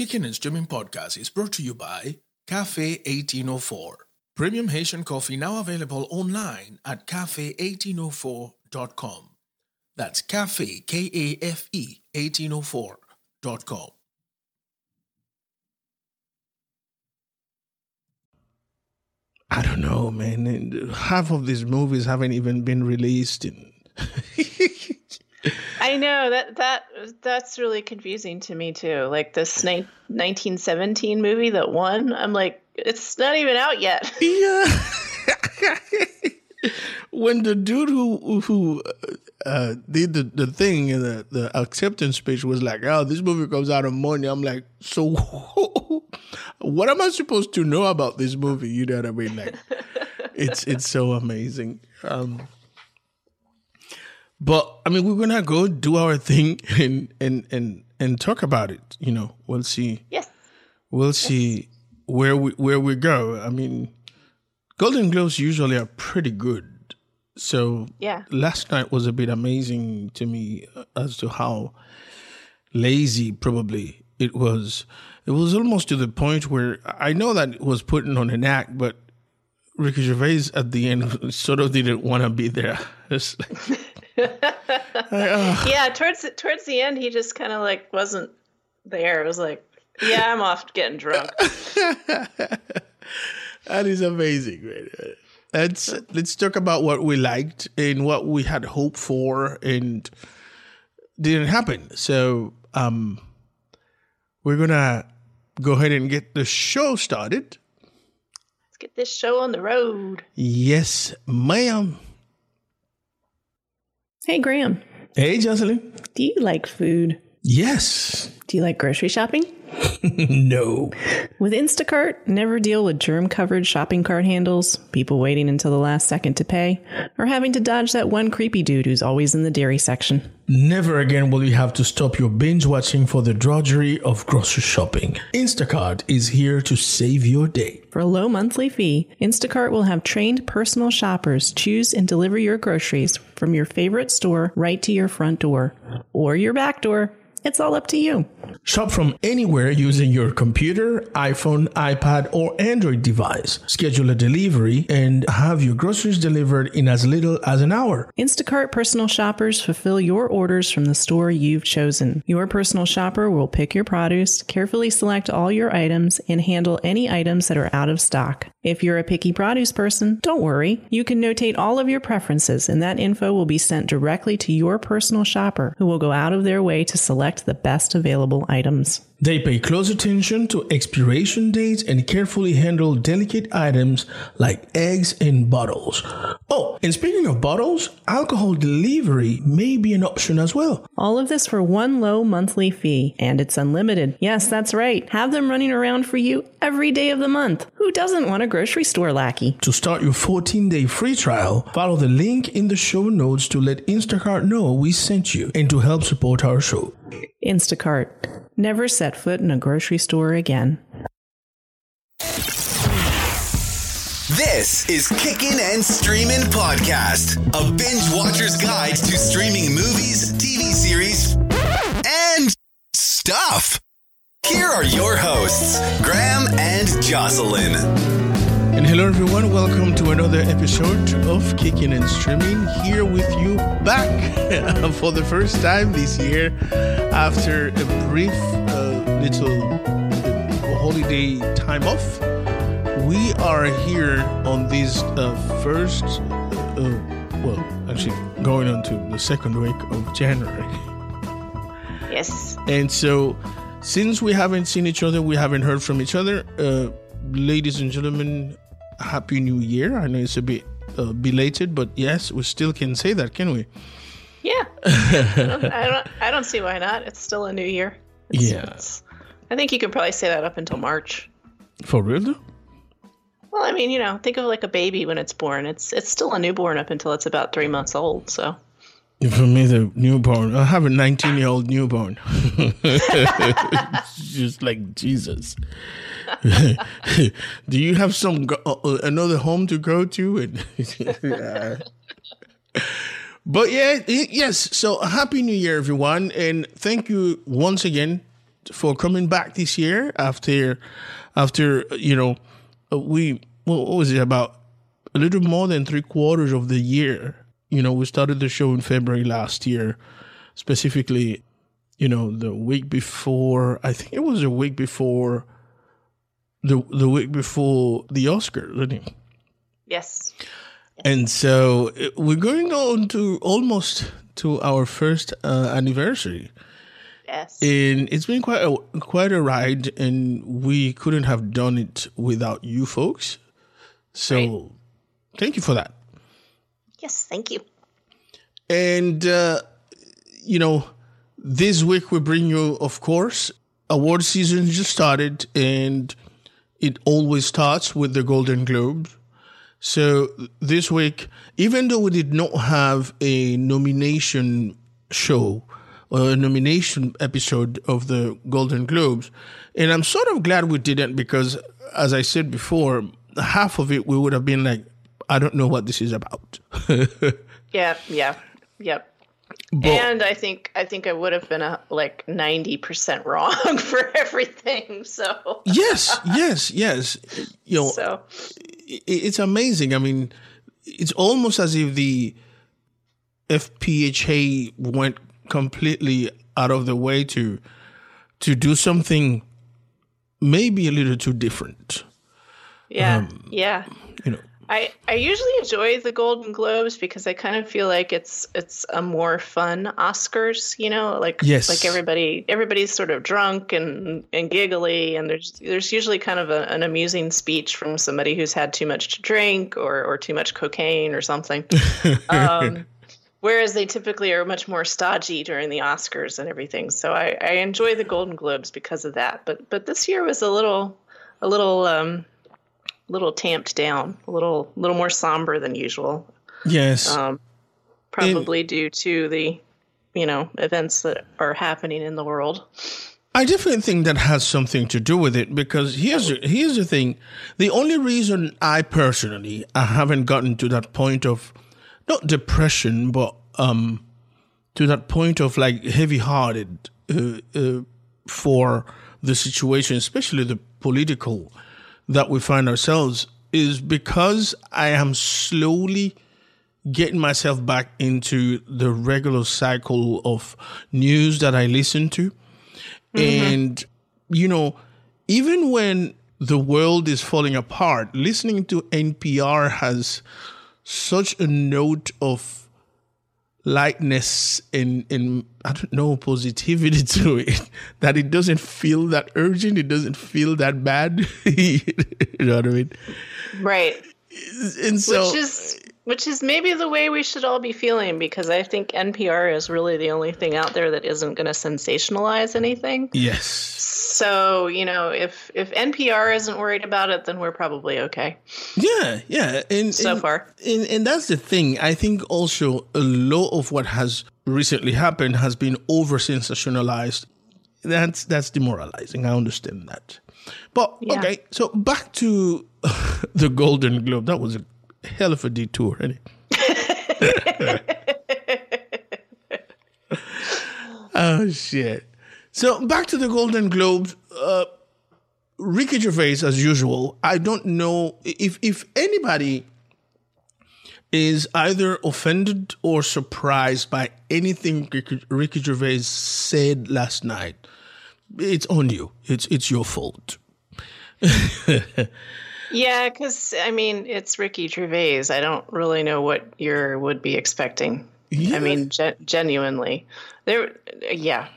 Kicking and Streaming Podcast is brought to you by Cafe 1804. Premium Haitian coffee now available online at cafe1804.com. That's cafe, K A F E, 1804.com. I don't know, man. Half of these movies haven't even been released. In I know that that that's really confusing to me too. Like this ni- 1917 movie that won, I'm like, it's not even out yet. yeah. when the dude who who uh, did the, the thing in the, the acceptance speech was like, "Oh, this movie comes out on Monday," I'm like, "So, what am I supposed to know about this movie?" You know what I mean? Like, it's it's so amazing. Um, but I mean, we're gonna go do our thing and and and and talk about it. You know, we'll see. yes. We'll see where we where we go. I mean, Golden Globes usually are pretty good. So Yeah. last night was a bit amazing to me uh, as to how lazy probably it was. It was almost to the point where I know that it was putting on an act, but Ricky Gervais at the end sort of didn't want to be there. It's like, Yeah, towards towards the end, he just kind of like wasn't there. It was like, yeah, I'm off getting drunk. That is amazing. Man. Let's let's talk about what we liked and what we had hoped for and didn't happen. So um we're gonna go ahead and get the show started. Let's get this show on the road. Yes, ma'am. Hey, Graham, Hey Jocelyn. do you like food? Yes. Do you like grocery shopping? no. With Instacart, never deal with germ covered shopping cart handles, people waiting until the last second to pay, or having to dodge that one creepy dude who's always in the dairy section. Never again will you have to stop your binge watching for the drudgery of grocery shopping. Instacart is here to save your day. For a low monthly fee, Instacart will have trained personal shoppers choose and deliver your groceries from your favorite store right to your front door or your back door. It's all up to you. Shop from anywhere using your computer, iPhone, iPad, or Android device. Schedule a delivery and have your groceries delivered in as little as an hour. Instacart personal shoppers fulfill your orders from the store you've chosen. Your personal shopper will pick your produce, carefully select all your items, and handle any items that are out of stock. If you're a picky produce person, don't worry. You can notate all of your preferences, and that info will be sent directly to your personal shopper, who will go out of their way to select the best available items. They pay close attention to expiration dates and carefully handle delicate items like eggs and bottles. Oh, and speaking of bottles, alcohol delivery may be an option as well. All of this for one low monthly fee, and it's unlimited. Yes, that's right. Have them running around for you every day of the month. Who doesn't want a grocery store lackey? To start your 14 day free trial, follow the link in the show notes to let Instacart know we sent you and to help support our show. Instacart. Never set foot in a grocery store again. This is Kickin' and Streamin' Podcast, a binge watcher's guide to streaming movies, TV series, and stuff. Here are your hosts, Graham and Jocelyn. And hello, everyone. Welcome to another episode of Kicking and Streaming. Here with you back for the first time this year after a brief uh, little holiday time off. We are here on this uh, first, uh, well, actually going on to the second week of January. Yes. And so, since we haven't seen each other, we haven't heard from each other. Uh, ladies and gentlemen, happy new year! I know it's a bit uh, belated, but yes, we still can say that, can we? Yeah. I don't, I don't. I don't see why not. It's still a new year. It's- Yeah. it's- I think you can probably say that up until March. For real? though? Well, I mean, you know, think of like a baby when it's born. It's it's still a newborn up until it's about three months old. So For me, the newborn. I have a 19 year old newborn. Just like Jesus. Do you have some uh, another home to go to? But yeah, yes. So happy New Year, everyone, and thank you once again for coming back this year after after you know we what was it about a little more than three quarters of the year. You know, we started the show in February last year, specifically. You know, the week before. I think it was a week before. The the week before the Oscars, didn't it? Yes. And so we're going on to almost to our first uh, anniversary. Yes. And it's been quite a quite a ride, and we couldn't have done it without you folks. So, Right. thank you for that. Yes. Thank you. And uh, you know, this week we bring you, of course, award season just started, and it always starts with the Golden Globes. So this week, even though we did not have a nomination show or a nomination episode of the Golden Globes, and I'm sort of glad we didn't because, as I said before, half of it we would have been like, I don't know what this is about. Yeah. Yeah. Yep. But- and I think I think I would have been a, like ninety percent wrong for everything. So yes, yes, yes. You know, so i- it's amazing. I mean, it's almost as if the FPHA went completely out of the way to to do something maybe a little too different. yeah, um, yeah. I, I usually enjoy the Golden Globes because I kind of feel like it's it's a more fun Oscars, you know, like Yes. like everybody everybody's sort of drunk and and giggly and there's there's usually kind of a, an amusing speech from somebody who's had too much to drink or or too much cocaine or something. um, whereas they typically are much more stodgy during the Oscars and everything. So I, I enjoy the Golden Globes because of that. But but this year was a little a little um little tamped down, a little little more somber than usual. yes, Um, probably due to the you know events that are happening in the world. I definitely think that has something to do with it because here's here's the thing: the only reason I personally I haven't gotten to that point of not depression, but um, to that point of like heavy-hearted uh, uh, for the situation, especially the political that we find ourselves, is because I am slowly getting myself back into the regular cycle of news that I listen to. Mm-hmm. And, you know, even when the world is falling apart, listening to NPR has such a note of lightness and, and I don't know, positivity to it that it doesn't feel that urgent. It doesn't feel that bad. you know what I mean? Right. And so, which is which is maybe the way we should all be feeling because I think NPR is really the only thing out there that isn't going to sensationalize anything. yes. So, you know, if if NPR isn't worried about it, then we're probably okay. Yeah, yeah. And So and- far. And and that's the thing. I think also a lot of what has recently happened has been over sensationalized. That's that's demoralizing. I understand that. But Yeah. okay, so back to the Golden Globe. That was a hell of a detour, it? oh shit. So back to the Golden Globes. Uh, Ricky Gervais, as usual, I don't know if if anybody is either offended or surprised by anything Ricky, Ricky Gervais said last night. It's on you. It's it's your fault. Yeah, because I mean, it's Ricky Gervais. I don't really know what you would be expecting. Yeah. I mean, ge- genuinely, there. Yeah,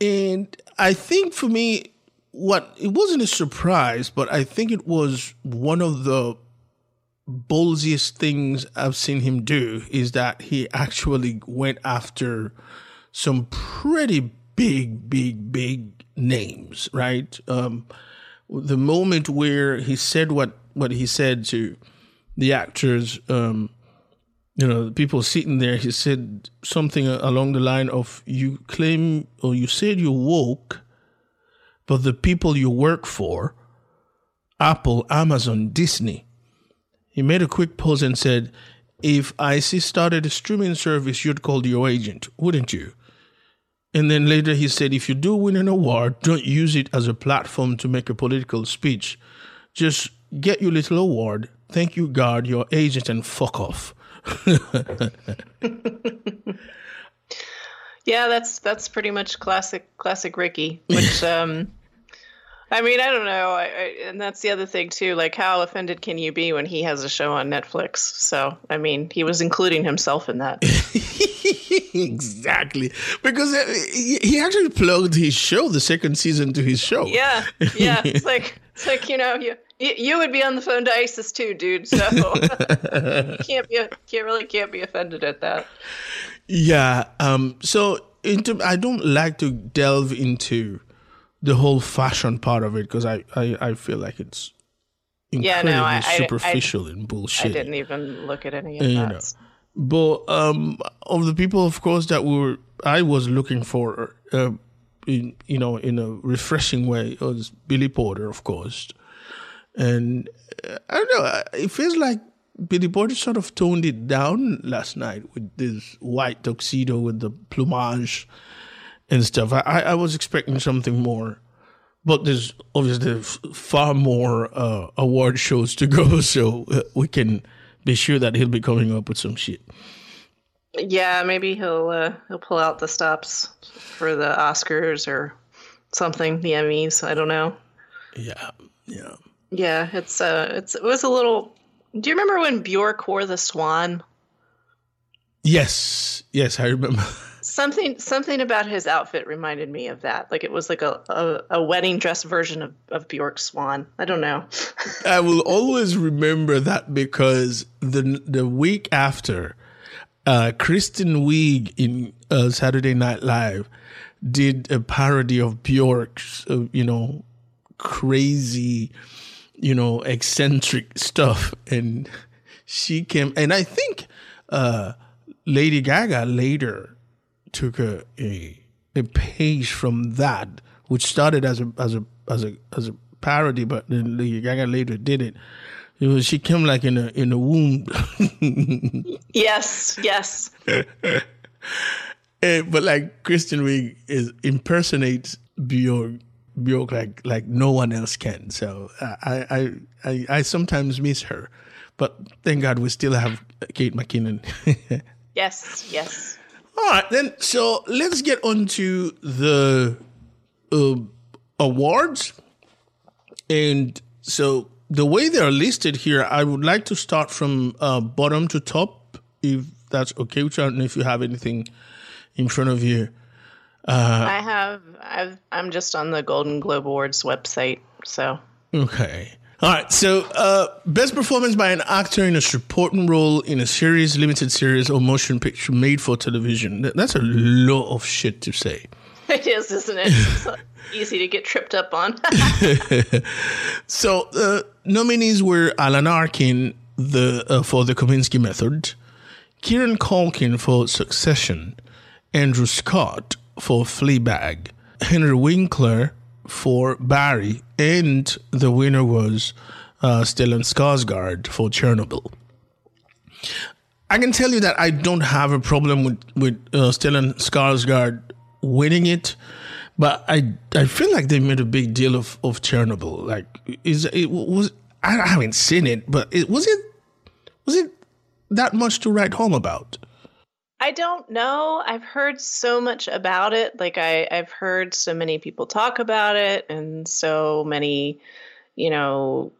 And I think for me, what it wasn't a surprise, but I think it was one of the ballsiest things I've seen him do is that he actually went after some pretty big, big, big names, right? Um, the moment where he said what, what he said to the actors, um, you know, the people sitting there, he said something along the line of, You claim or you said you're woke, but the people you work for, Apple, Amazon, Disney, he made a quick pause and said, If ISIS started a streaming service, you'd call your agent, wouldn't you? And then later he said, if you do win an award, don't use it as a platform to make a political speech. Just get your little award. Thank you, God, your agent, and fuck off. Yeah, that's that's pretty much classic classic Ricky. Which um, I mean, I don't know, I, I, and that's the other thing too. Like, how offended can you be when he has a show on Netflix? So, I mean, he was including himself in that. exactly, because uh, he he actually plugged his show, the second season, to his show. yeah, yeah. It's like it's like you know you. You you would be on the phone to ISIS too, dude. So you can't be can't really can't be offended at that. Yeah. Um. So into, I don't like to delve into the whole fashion part of it because I, I I feel like it's Yeah, no, I- I- I- superficial and bullshit. I didn't even look at any of You that. know. But um, of the people, of course, that we were I was looking for, uh, in you know, in a refreshing way, was Billy Porter, of course, and uh, I don't know. uh, It feels like Billy Porter sort of toned it down last night with this white tuxedo with the plumage and stuff. I, I was expecting something more. But there's obviously far more uh, award shows to go, so uh, we can be sure that he'll be coming up with some shit. Yeah, maybe he'll uh, he'll pull out the stops for the Oscars or something, the Emmys. I don't know. Yeah, yeah. Yeah, it's uh, it's it was a little. Do you remember when Bjork wore the swan? Yes, yes, I remember. Something something about his outfit reminded me of that. Like it was like a a, a wedding dress version of of Bjork's swan. I don't know. I will always remember that because the the week after, uh, Kristen Wiig in uh, Saturday Night Live did a parody of Bjork's, uh, you know, crazy, you know, eccentric stuff, and she came, and I think uh, Lady Gaga later took a, a a page from that, which started as a as a as a as a parody, but then Lady Gaga later did it. It was she came like in a in a womb, yes, yes. Eh, but like Kristen Wiig is impersonates Bjork Bjork like like no one else can. So I I I, I sometimes miss her, but thank God we still have Kate McKinnon. Yes, yes. All right, then. So let's get on to the uh, awards. And so the way they are listed here, I would like to start from uh, bottom to top, if that's okay Which. I don't know if you have anything in front of you. I have I've I'm just on the Golden Globe Awards website, so Okay. All right. So, uh, best performance by an actor in a supporting role in a series, limited series, or motion picture made for television. That's a lot of shit to say. it is, isn't it? Easy to get tripped up on. So, uh, nominees were Alan Arkin the uh, for the Kominsky Method, Kieran Culkin for Succession, Andrew Scott for Fleabag, Henry Winkler for Barry, and the winner was uh, Stellan Skarsgård for Chernobyl. I can tell you that I don't have a problem with with uh, Stellan Skarsgård winning it, but I I feel like they made a big deal of of Chernobyl. Like, is it was I haven't seen it, but it was it was it that much to write home about? I don't know. I've heard so much about it. Like I, I've heard so many people talk about it, and so many, you know,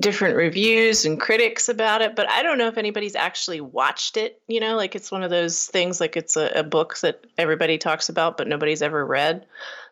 different reviews and critics about it. But I don't know if anybody's actually watched it. You know, like it's one of those things. Like it's a, a book that everybody talks about, but nobody's ever read.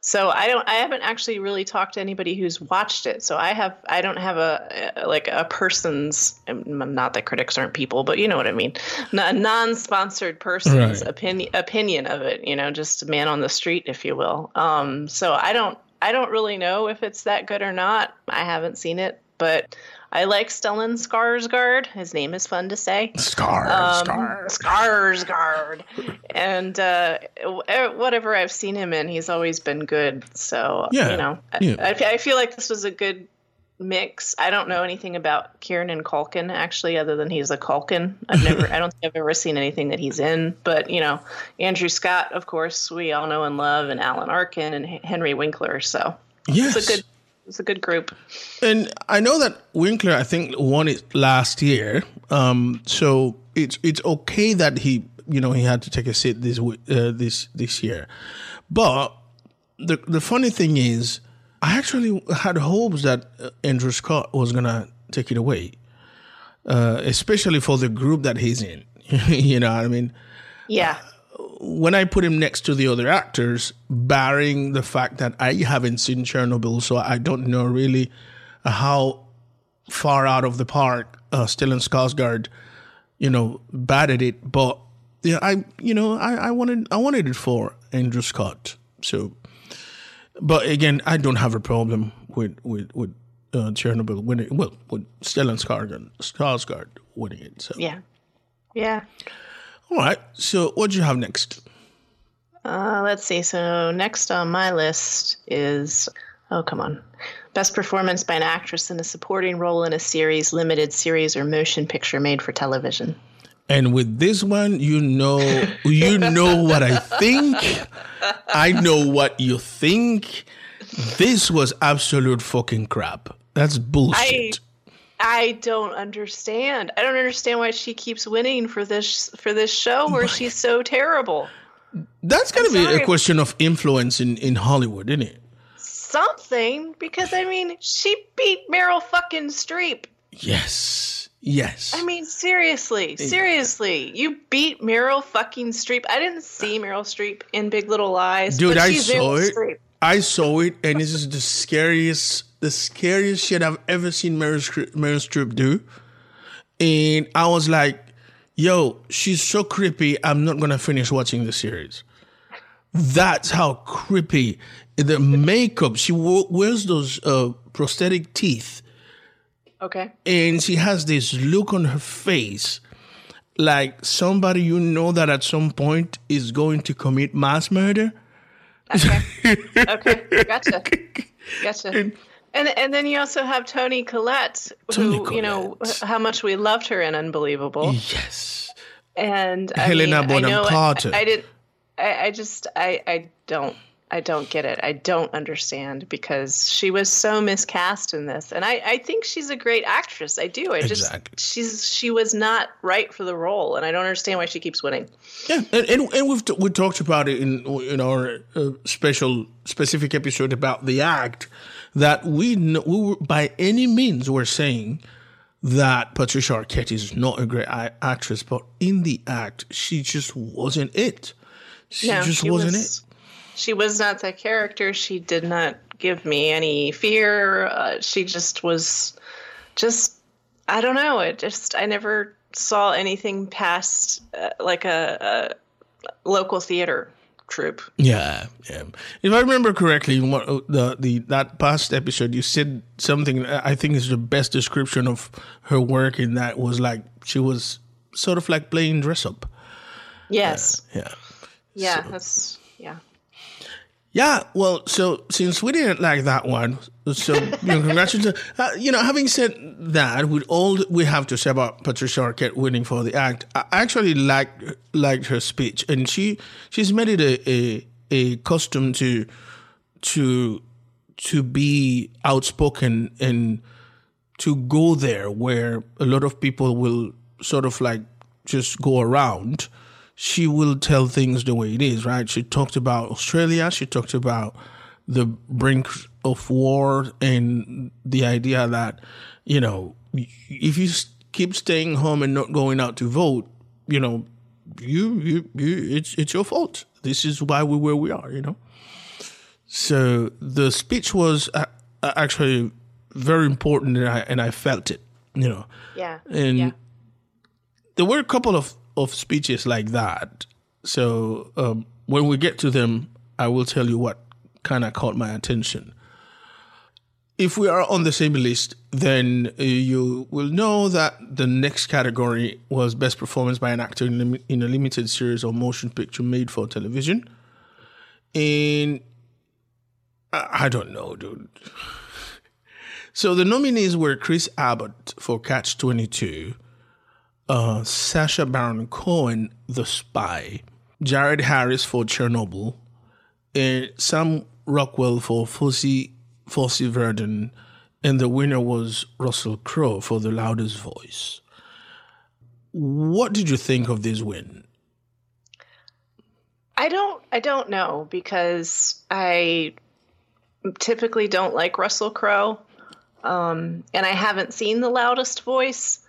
So I don't. I haven't actually really talked to anybody who's watched it. So I have. I don't have a like a person's. Not that critics aren't people, but you know what I mean. A non-sponsored person's Right. opinion opinion of it. You know, just a man on the street, if you will. Um. So I don't. I don't really know if it's that good or not. I haven't seen it, but I like Stellan Skarsgård. His name is fun to say. Scar, Um, scar. Skarsgård. And uh, whatever I've seen him in, he's always been good. So, Yeah, you know, I- yeah. I, I feel like this was a good mix. I don't know anything about Kieran and Culkin actually, other than he's a Culkin. I've never, I don't think I've ever seen anything that he's in. But you know, Andrew Scott, of course, we all know and love, and Alan Arkin and Henry Winkler. So Yes. it's a good, it's a good group. And I know that Winkler, I think, won it last year. Um, so it's it's okay that he, you know, he had to take a seat this uh, this this year. But the the funny thing is, I actually had hopes that uh, Andrew Scott was gonna take it away, uh, especially for the group that he's in. you know, what I mean, Yeah, when I put him next to the other actors, barring the fact that I haven't seen Chernobyl, so I don't know really how far out of the park uh, Stellan Skarsgård, you know, batted it. But yeah, I you know I, I wanted I wanted it for Andrew Scott. So, but again, I don't have a problem with with with uh, Chernobyl winning. Well, with Stellan Skarsgård Skarsgård winning it. So yeah, yeah. All right. So what do you have next? Uh, let's see. So next on my list is oh come on, best performance by an actress in a supporting role in a series, limited series, or motion picture made for television. And with this one, you know, you know what I think. I know what you think. This was absolute fucking crap. That's bullshit. I don't understand. I don't understand why she keeps winning for this for this show where she's so terrible. That's gonna be a question of influence in, in Hollywood, isn't it? Something because I mean she beat Meryl fucking Streep. Yes. Yes. I mean seriously, seriously, you beat Meryl fucking Streep. I didn't see Meryl Streep in Big Little Lies, Dude, I saw Meryl it. Streep. I saw it, and this is the scariest, the scariest shit I've ever seen Meryl Streep, Meryl Streep do. And I was like, "Yo, she's so creepy. I'm not gonna finish watching the series." That's how creepy the makeup. She wears those uh, prosthetic teeth, Okay. and she has this look on her face, like somebody you know that at some point is going to commit mass murder. Okay. okay. Gotcha. Gotcha. And and then you also have Toni Collette, who Toni you know how much we loved her in Unbelievable. Yes. And I Helena mean, Bonham I know Carter. I, I did. I, I just I I don't I don't get it. I don't understand because she was so miscast in this, and I I think she's a great actress. I do. I just Exactly. she's she was not right for the role, and I don't understand why she keeps winning. Yeah, and, and, and we've t- we talked about it in in our uh, special specific episode about the act that we know, we were, by any means were saying that Patricia Arquette is not a great I- actress, but in the act she just wasn't it. She No, just she wasn't was- She was not that character. She did not give me any fear. Uh, she just was, just I don't know. It just I never saw anything past uh, like a, a local theater troupe. Yeah, yeah. If I remember correctly, in what, uh, the the that past episode, you said something I think is the best description of her work. In that was like she was sort of like playing dress up. Yes. Yeah. Yeah. That's yeah. Yeah, well, so since we didn't like that one, so you know, congratulations. Uh, you know, having said that, with all we have to say about Patricia Arquette winning for the act, I actually liked liked her speech, and she she's made it a a, a custom to to to be outspoken and to go there where a lot of people will sort of like just go around, she will tell things the way it is, right? She talked about Australia, she talked about the brink of war and the idea that, you know, if you keep staying home and not going out to vote, you know, you, you, you it's, it's your fault. This is why we're where we are, you know? So the speech was uh, uh, actually very important, and I, and I felt it, you know. Yeah. And yeah. there were a couple of, of speeches like that. So um, when we get to them, I will tell you what kind of caught my attention. If we are on the same list, then uh, you will know that the next category was best performance by an actor in, lim- in a limited series or motion picture made for television. And I I don't know, dude. So the nominees were Chris Abbott for Catch 22, uh, Sacha Baron Cohen, The Spy, Jared Harris for Chernobyl, and Sam Rockwell for Fosse, Fosse Verdon, and the winner was Russell Crowe for The Loudest Voice. What did you think of this win? I don't I don't know because I typically don't like Russell Crowe. Um, and I haven't seen the loudest voice.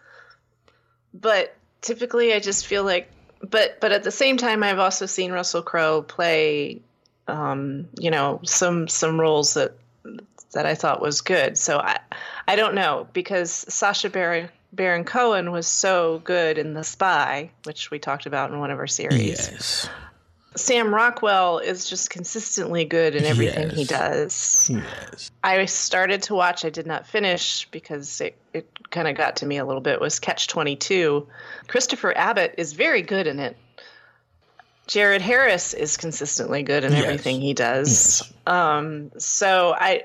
But typically I just feel like but but at the same time I've also seen Russell Crowe play um, you know, some some roles that that I thought was good. So I I don't know because Sacha Baron Baron Cohen was so good in The Spy, which we talked about in one of our series. Yes. Sam Rockwell is just consistently good in everything he does. Yes. I started to watch, I did not finish because it, it kind of got to me a little bit, was Catch 22. Christopher Abbott is very good in it. Jared Harris is consistently good in Yes. everything he does. Um, so I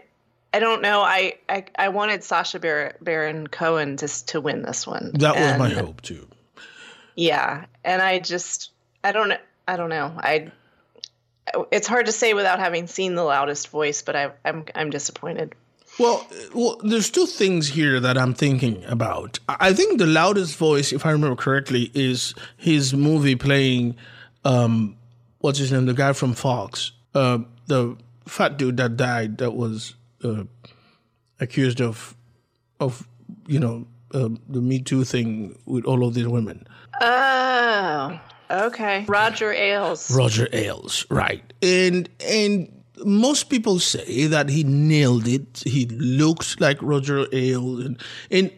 I don't know. I, I, I wanted Sacha Bar- Baron Cohen to, to win this one. That was my hope too. yeah, and I just I don't I don't know. I it's hard to say without having seen the loudest voice, but I I'm I'm disappointed. Well, well, there's two things here that I'm thinking about. I I think the loudest voice, if I remember correctly, is his movie playing, um, what's his name, the guy from Fox, uh, the fat dude that died that was uh, accused of, of you know, uh, the Me Too thing with all of these women. Oh, okay. Roger Ailes. Roger Ailes, right? And and most people say that he nailed it. He looks like Roger Ailes, and and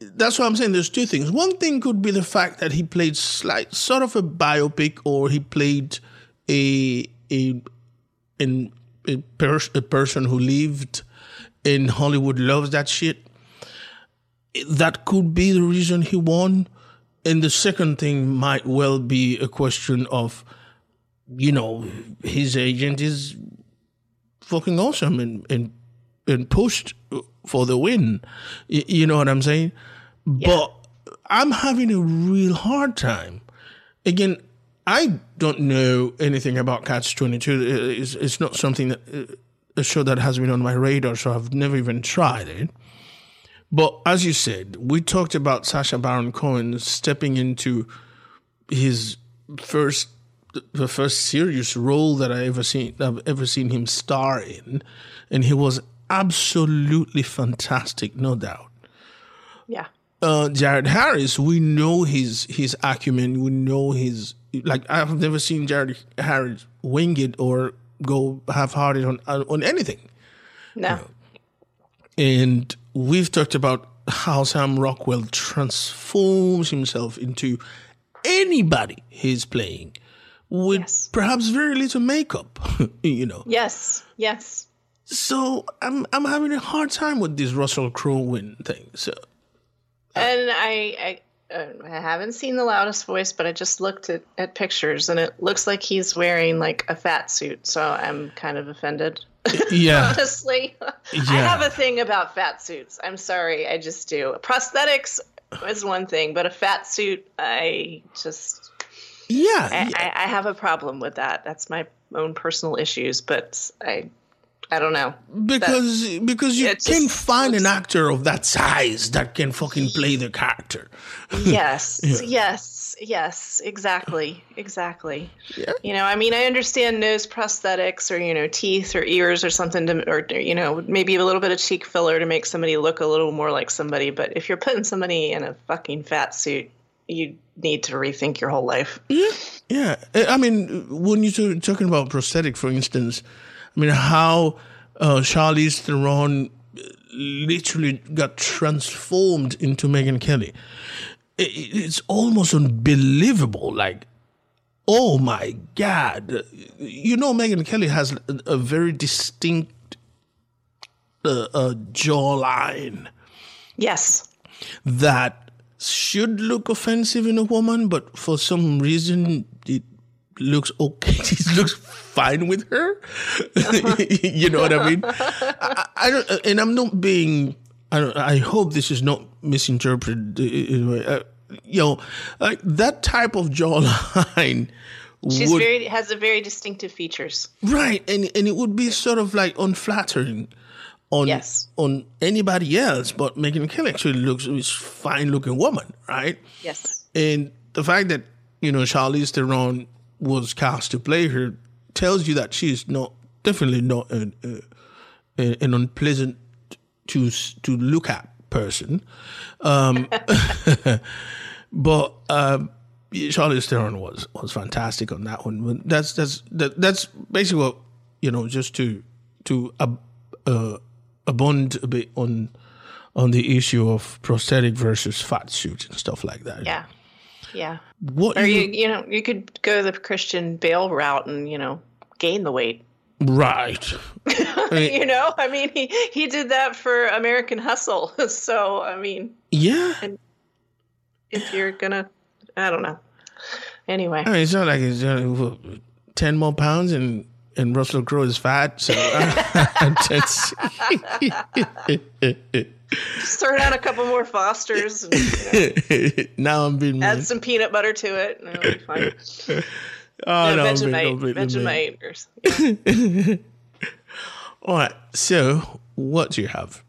that's what I'm saying. There's two things. One thing could be the fact that he played slight, sort of a biopic, or he played a a an, a, pers- a person who lived in Hollywood loves that shit. That could be the reason he won. And the second thing might well be a question of, you know, his agent is fucking awesome and and, and pushed for the win. You know what I'm saying? But I'm having a real hard time. Again, I don't know anything about Catch 22. It's, it's not something that, uh, a show that has been on my radar, so I've never even tried it. But as you said, we talked about Sacha Baron Cohen stepping into his first the first serious role that I ever seen I've ever seen him star in, and he was absolutely fantastic, no doubt. Yeah. Uh, Jared Harris, we know his his acumen, we know his like I've never seen Jared Harris wing it or go half hearted on on anything. No. And we've talked about how Sam Rockwell transforms himself into anybody he's playing with Yes. perhaps very little makeup, you know. Yes. Yes. So I'm I'm having a hard time with this Russell Crowe win thing. So And I I uh, I haven't seen the loudest voice, but I just looked at, at pictures and it looks like he's wearing like a fat suit. So I'm kind of offended. yeah, Honestly, I have a thing about fat suits. I'm sorry, I just do. Prosthetics is one thing, but a fat suit, I just yeah, I, yeah. I, I have a problem with that. That's my own personal issues, but I I don't know. because because you can just, find an actor of that size that can fucking play the character. Yes, yes, yes, exactly, exactly. Yeah. You know, I mean, I understand nose prosthetics or you know teeth or ears or something to, or you know maybe a little bit of cheek filler to make somebody look a little more like somebody. But if you're putting somebody in a fucking fat suit, you need to rethink your whole life. Yeah, yeah. I mean, when you're talking about prosthetic, for instance, I mean how uh, Charlize Theron literally got transformed into Megyn Kelly. It's almost unbelievable. Like, oh my god! You know, Megyn Kelly has a, very distinct uh, uh, jawline Yes. that should look offensive in a woman, but for some reason looks okay. It looks fine with her. you know what I mean? I, I don't, and I'm not being. I don't. I hope this is not misinterpreted. uh, you know, like that type of jawline. She's would, very has a very distinctive features. right, and and it would be sort of like unflattering on Yes. on anybody else, but Megyn Kelly actually looks is fine looking woman, right? Yes. And the fact that you know Charlize Theron was cast to play her tells you that she's not definitely not an, uh, an unpleasant to to look at person. Um, but um, Charlize Theron was was fantastic on that one. That's that's that, that's basically what you know. Just to to ab- uh, abund a bit on on the issue of prosthetic versus fat suit and stuff like that. Yeah. Yeah. What Or you, you you know, you could go the Christian Bale route and, you know, gain the weight. right? you know, I mean, he he did that for American Hustle. So, I mean, Yeah. if you're gonna, I don't know. Anyway, I mean, it's not like it's uh, what, ten more pounds and and Russell Crowe is fat, so that's just throw down a couple more Fosters and you know, now I'm being mean. add some peanut butter to it, and it'll be fine. oh, No, no, Vegemite. Vegemite, or yeah. All right, so what do you have?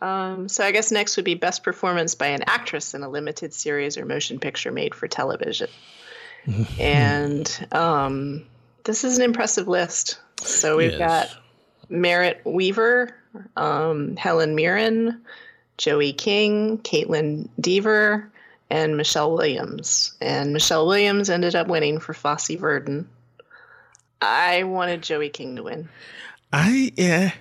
Um, so I guess next would be best performance by an actress in a limited series or motion picture made for television. and um, this is an impressive list. So we've Yes. got Merritt Wever, um, Helen Mirren, Joey King, Kaitlyn Dever, and Michelle Williams. And Michelle Williams ended up winning for Fosse Verdon. I wanted Joey King to win. I yeah,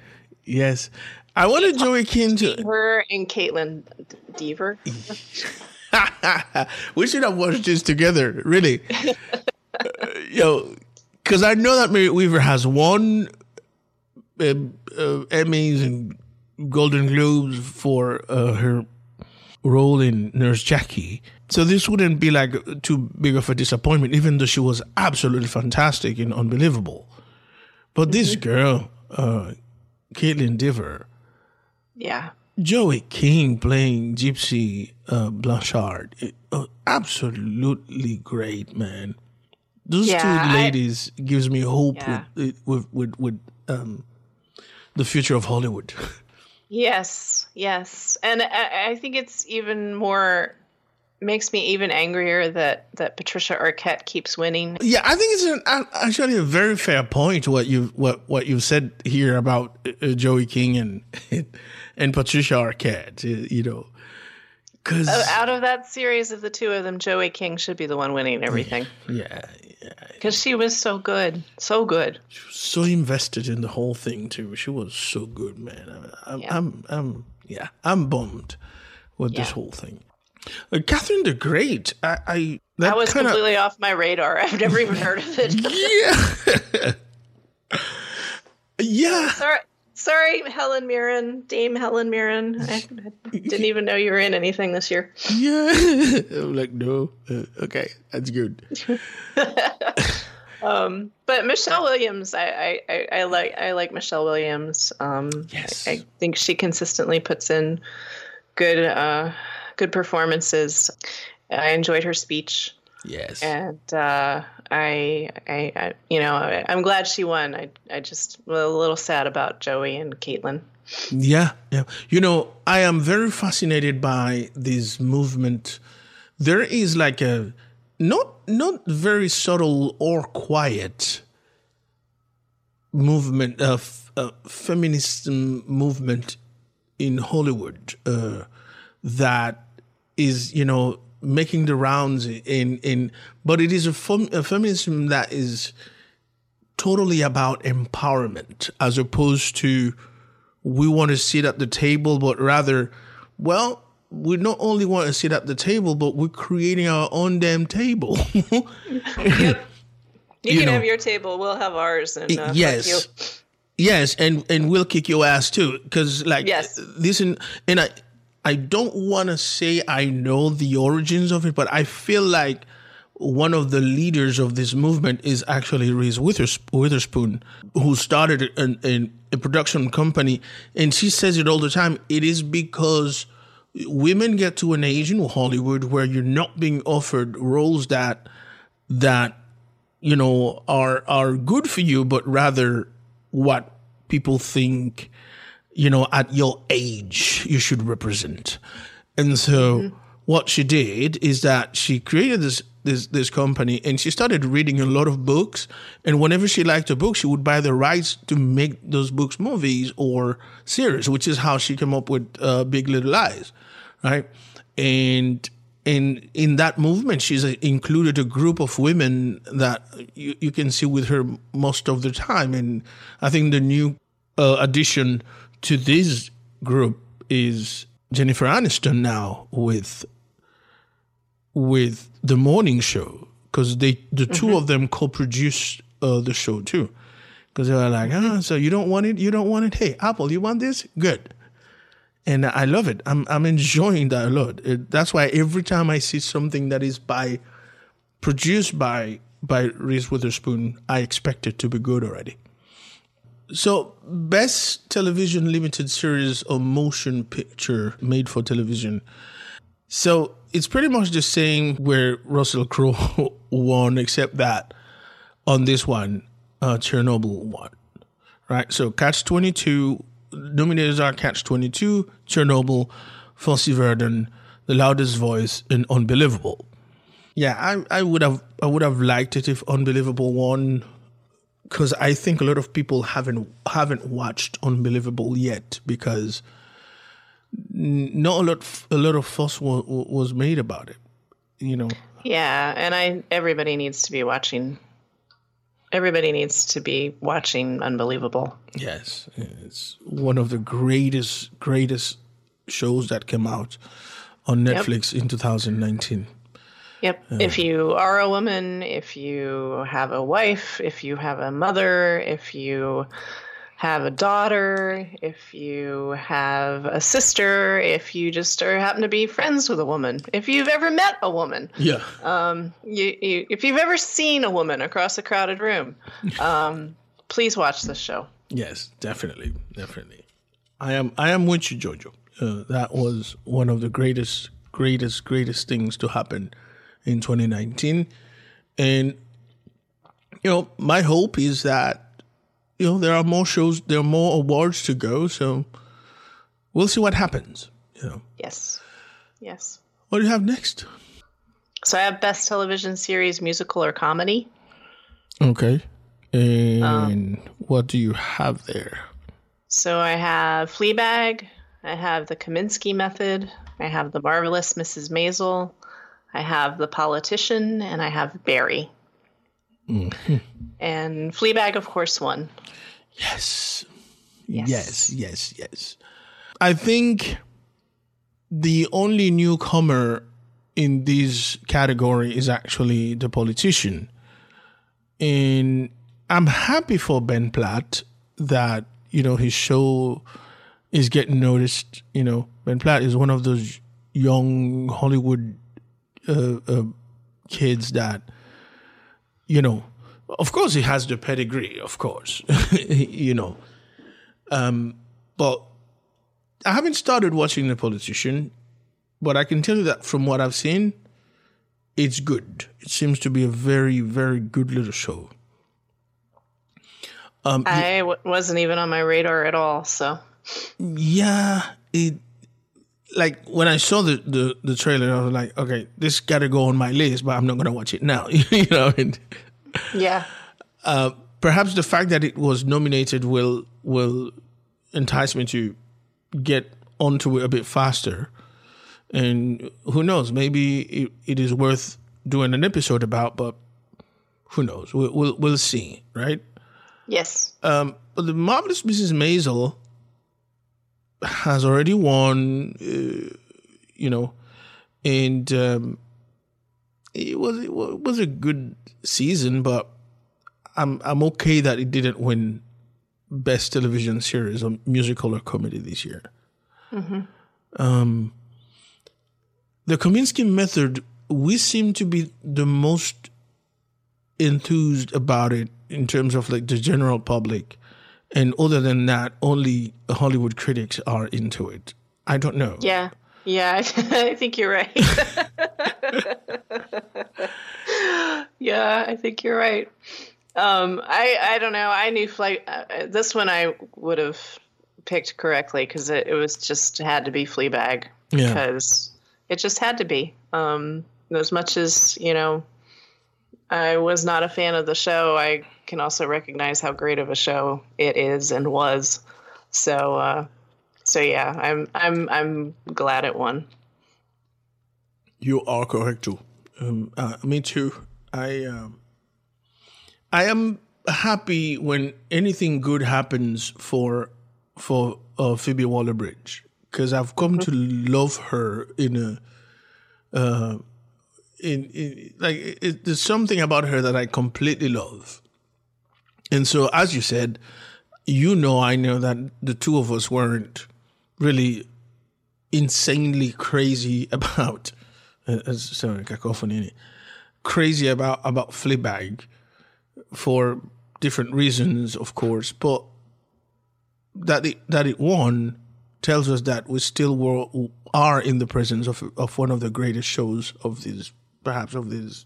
yes. I wanted Joey King to. Her and Kaitlyn Dever. we should have watched this together, really. Uh, yo, because I know that Mary Wever has won uh, Emmys and Golden Globes for uh, her role in Nurse Jackie. So this wouldn't be like too big of a disappointment, even though she was absolutely fantastic and unbelievable. But this girl, uh, Kaitlyn Dever, Yeah. Joey King playing Gypsy uh, Blanchard, it- uh, absolutely great, man. Those Yeah, two I- ladies gives me hope Yeah. with with with with um, the future of Hollywood. Yes, yes, and I, I think it's even more makes me even angrier that that Patricia Arquette keeps winning. yeah, I think it's an, actually a very fair point what you what what you've said here about uh, Joey King and and Patricia Arquette. uh, You know, because Out of that series of the two of them, Joey King should be the one winning everything yeah, because she was so good, so good. She was so invested in the whole thing too. She was so good, man. I, I'm, Yeah. I'm, I'm, yeah, I'm bummed with this whole thing. Uh, Catherine the Great, I, I that That was kinda, completely off my radar. I've never even heard of it. yeah, yeah. sorry, sorry, Helen Mirren, Dame Helen Mirren. I, I didn't even know you were in anything this year. Yeah, I'm like no, uh, okay, that's good. Um, but Michelle Williams, I, I, I, I like I like Michelle Williams. Um, Yes. I, I think she consistently puts in good uh, good performances. I enjoyed her speech, Yes, and uh, I, I, I, you know, I, I'm glad she won. I, I just was a little sad about Joey and Kaitlyn. Yeah, yeah. You know, I am very fascinated by this movement. There is like a not not very subtle or quiet movement of uh, feminist movement in Hollywood uh, that is you know making the rounds in in but it is a, fem- a feminism that is totally about empowerment as opposed to we want to sit at the table, but rather, well, we not only want to sit at the table, but we're creating our own damn table. You, You can know. have your table. We'll have ours. And uh, yes. you. yes, and and we'll kick your ass too, because like Yes. this and and I I don't want to say I know the origins of it, but I feel like one of the leaders of this movement is actually Reese Witherspoon, who started an, an, a production company. And she says it all the time. It is because women get to an age in Hollywood where you're not being offered roles that that you know are are good for you, but rather what people think you know at your age you should represent. And so mm-hmm. what she did is that she created this this this company and she started reading a lot of books and whenever she liked a book she would buy the rights to make those books movies or series which is how she came up with uh, Big Little Lies right? And in in that movement, she's included a group of women that you, you can see with her most of the time. And I think the new uh, addition to this group is Jennifer Aniston now with with the morning show because they the mm-hmm. two of them co-produced uh, the show too because they were like ah so you don't want it you don't want it hey apple you want this good and I love it. I'm I'm enjoying that a lot. It, that's why every time I see something that is by produced by by Reese Witherspoon, I expect it to be good already. So, best television limited series or motion picture made for television. So it's pretty much the same where Russell Crowe won, except that on this one, uh, Chernobyl won. Right. So Catch Twenty Two nominated are Catch 22, Chernobyl, Fosse Verdon, The Loudest Voice, and Unbelievable. Yeah, I, I would have I would have liked it if Unbelievable won because I think a lot of people haven't haven't watched Unbelievable yet because not a lot a lot of fuss was, was made about it, you know. Yeah, and I everybody needs to be watching Everybody needs to be watching Unbelievable. Yes, it's one of the greatest, greatest shows that came out on Netflix yep. in 2019. Yep. Uh, if you are a woman, if you have a wife, if you have a mother, if you have a daughter, if you have a sister, if you just are happen to be friends with a woman, if you've ever met a woman, yeah, um, you, you, if you've ever seen a woman across a crowded room, um, please watch this show. Yes, definitely, definitely. I am I am with you, Jojo. Uh, that was one of the greatest, greatest, greatest things to happen in 2019, and you know, my hope is that you know, there are more shows, there are more awards to go. So we'll see what happens. You know. Yes. Yes. What do you have next? So I have best television series, musical or comedy. Okay. And um, what do you have there? So I have Fleabag. I have The Kominsky Method. I have The Marvelous Mrs. Maisel. I have The Politician, and I have Barry. Mm-hmm. And Fleabag, of course, won. Yes. Yes. Yes, yes, yes. I think the only newcomer in this category is actually the politician. And I'm happy for Ben Platt that, you know, his show is getting noticed. You know, Ben Platt is one of those young Hollywood uh, uh, kids that, you know, of course, he has the pedigree, of course, you know. Um, but I haven't started watching The Politician, but I can tell you that from what I've seen, it's good. It seems to be a very, very good little show. Um, I w- wasn't even on my radar at all. So, yeah, it like when I saw the, the, the trailer, I was like, okay, this got to go on my list, but I'm not going to watch it now. you know, and yeah. Uh, perhaps the fact that it was nominated will will entice me to get onto it a bit faster. And who knows? Maybe it, it is worth doing an episode about, but who knows? We'll we'll, we'll see, right? Yes. Um, but the marvelous Mrs. Maisel has already won, uh, you know, and um, it was it was a good season, but I'm I'm okay that it didn't win best television series or musical or comedy this year. Mm-hmm. Um, the Kominsky Method we seem to be the most enthused about it in terms of like the general public. And other than that, only Hollywood critics are into it. I don't know. Yeah. Yeah, I think you're right. yeah, I think you're right. Um, I I don't know. I knew flight. Uh, this one I would have picked correctly because it, it was just had to be Fleabag Yeah. because it just had to be. Um, as much as you know, I was not a fan of the show. I can also recognize how great of a show it is and was. So, uh, so yeah, I'm I'm I'm glad it won. You are correct too. Um, uh, me too. I um, I am happy when anything good happens for for uh, Phoebe Waller-Bridge because I've come to love her in a uh, like it, there's something about her that I completely love. And so, as you said, you know, I know that the two of us weren't really insanely crazy about uh, sorry, cacophony, crazy about about Fleabag for different reasons, of course, but that it, that it won tells us that we still were, are in the presence of of one of the greatest shows of this, perhaps of this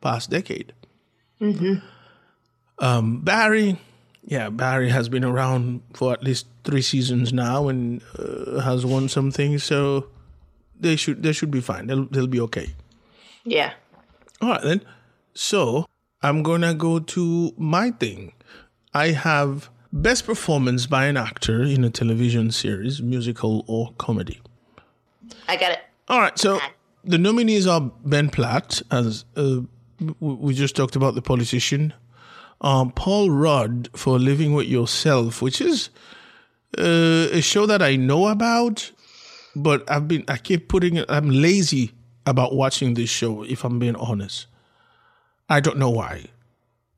past decade. Um, Barry, yeah, Barry has been around for at least three seasons now and uh, has won some things, so they should they should be fine. They'll they'll be okay. Yeah. All right then. So I'm gonna go to my thing. I have best performance by an actor in a television series, musical or comedy. I got it. All right, so the nominees are Ben Platt, as uh, we just talked about the politician, um, Paul Rudd for Living with Yourself, which is uh, a show that I know about, but I've been I keep putting it. I'm lazy about watching this show. If I'm being honest, I don't know why.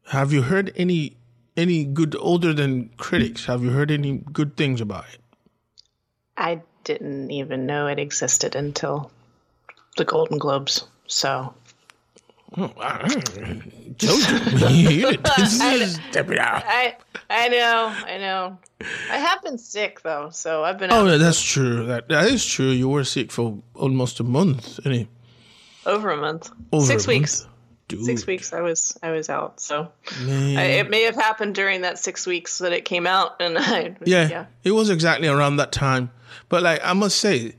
Have you heard any any good older than critics? Have you heard any good things about it? I didn't even know it existed until the Golden Globes. So Jojo, you did- this is- I I know, I know. I have been sick though, so I've been Oh, yeah, that's true. That that is true. You were sick for almost a month. Any over a month. over Six a weeks. month? Dude, Six weeks I was I was out. So. I, it may have happened during that six weeks that it came out and I yeah, yeah. it was exactly around that time. But like I must say,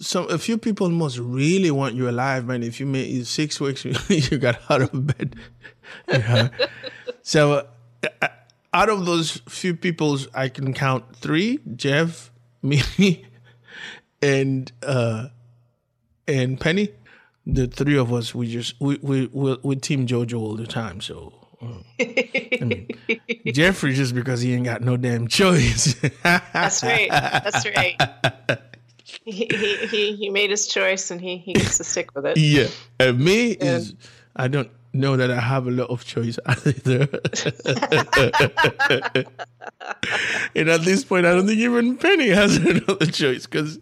some a few people must really want you alive, man. If you made it six weeks, you got out of bed. Yeah. so, uh, out of those few people, I can count three: Jeff, me, and uh, and Penny. The three of us, we just we we we, we team JoJo all the time. So. uh, I mean, Jeffrey just because he ain't got no damn choice. That's right. That's right. He, he, he, made his choice and he, he gets to stick with it. Yeah. And me is I don't know that I have a lot of choice either. and at this point I don't think even Penny has another choice because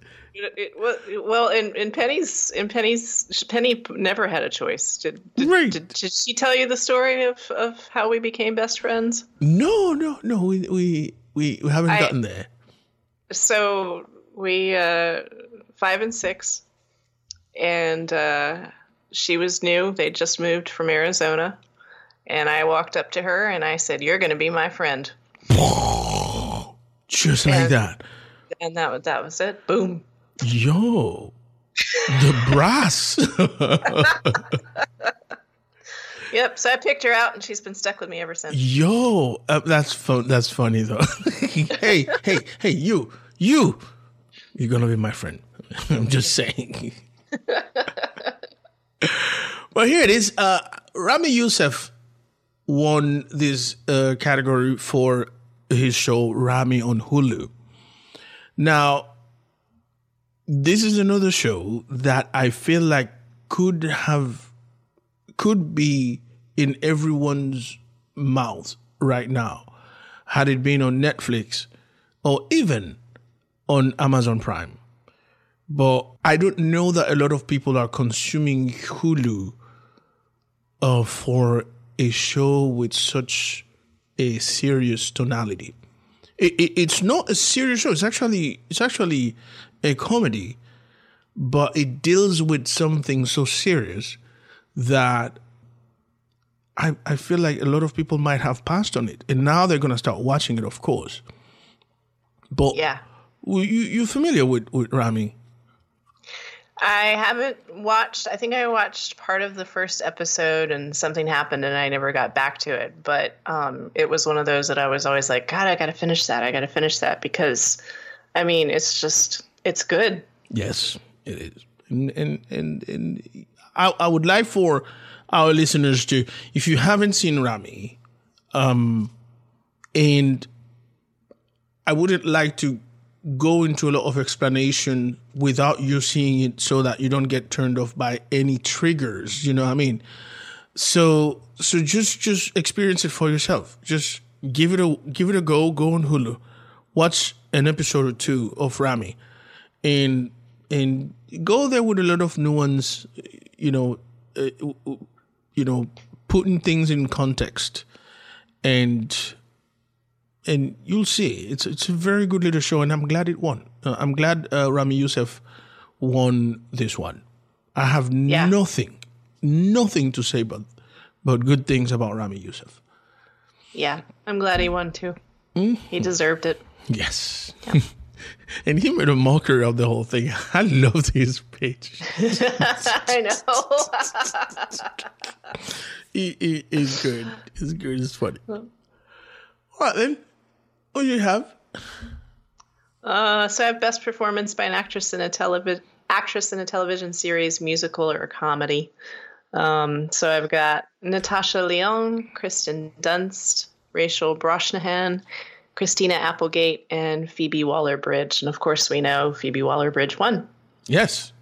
well- in, in Penny's in Penny's Penny never had a choice. Did did, Right. did, did she tell you the story of, of how we became best friends? no, no, no, we we we, we haven't I- gotten there. So we uh, five and six, and uh, she was new. They just moved from Arizona, and I walked up to her and I said, "You're going to be my friend," Just like And- that. and that was that was it. Boom. Yo. The brass. Yep. So I picked her out, and she's been stuck with me ever since. Yo, uh, that's fun. That's funny though. hey, hey, hey, you, you, you're gonna be my friend. I'm just saying. well, here it is. Uh, Ramy Youssef won this uh, category for his show Ramy on Hulu. Now, this is another show that I feel like could have could be in everyone's mouth right now had it been on Netflix or even on Amazon Prime. but I don't know that a lot of people are consuming Hulu uh, for a show with such a serious tonality. It, it, it's not a serious show. It's actually it's actually a comedy, but it deals with something so serious that I I feel like a lot of people might have passed on it, and now they're gonna start watching it, of course. But Yeah. You you familiar with with Ramy? I haven't watched. I think I watched part of the first episode, and something happened, and I never got back to it. But um, it was one of those that I was always like, God, I got to finish that. I got to finish that because, I mean, it's just it's good. Yes, it is. And and and, and I, I would like for our listeners to, if you haven't seen Ramy, um, and I wouldn't like to go into a lot of explanation without you seeing it so that you don't get turned off by any triggers, you know what I mean? So so just just experience it for yourself. Just give it a give it a go, go on Hulu. Watch an episode or two of Ramy and and go there with a lot of nuance, you know, uh, you know, putting things in context, and and you'll see it's it's a very good little show, and I'm glad it won. Uh, I'm glad uh, Ramy Youssef won this one. I have Yeah. nothing, nothing to say but but good things about Ramy Youssef. Yeah, I'm glad he won too. He deserved it. Yes. and he made a mockery of the whole thing. I loved his page. I know. He, he, he's good. He's good. It's funny. All right, then. Do you have? Uh, so I have best performance by an actress in a television actress in a television series, musical or comedy. Um, so I've got Natasha Lyonne, Kristen Dunst, Rachel Brosnahan, Christina Applegate, and Phoebe Waller-Bridge. And of course, we know Phoebe Waller-Bridge won. Yes.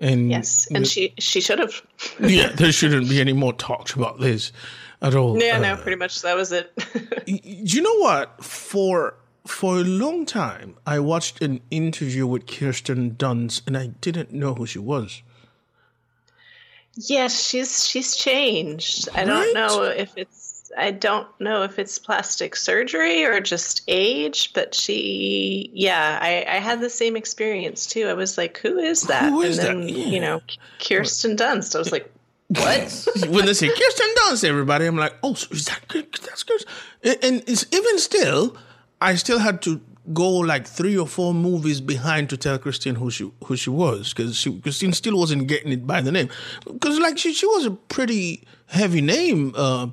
And Yes, and she she should have. yeah, there shouldn't be any more talks about this at all. yeah, Uh, no, pretty much that was it. Do you know what? For for a long time, I watched an interview with Kirsten Dunst, and I didn't know who she was. Yes, she's she's changed. I don't know if it's I don't know if it's plastic surgery or just age, but she yeah, I, I had the same experience too. I was like, who is that? Who is and then, that? Yeah. you know, Kirsten Dunst. I was like, what? when they say Kirsten Dunst, everybody, I'm like, oh, so is that good? That's good. And, it's even still, I still had to go like three or four movies behind to tell Christine who she who she was because she, Christine still wasn't getting it by the name because like she she was a pretty heavy name uh,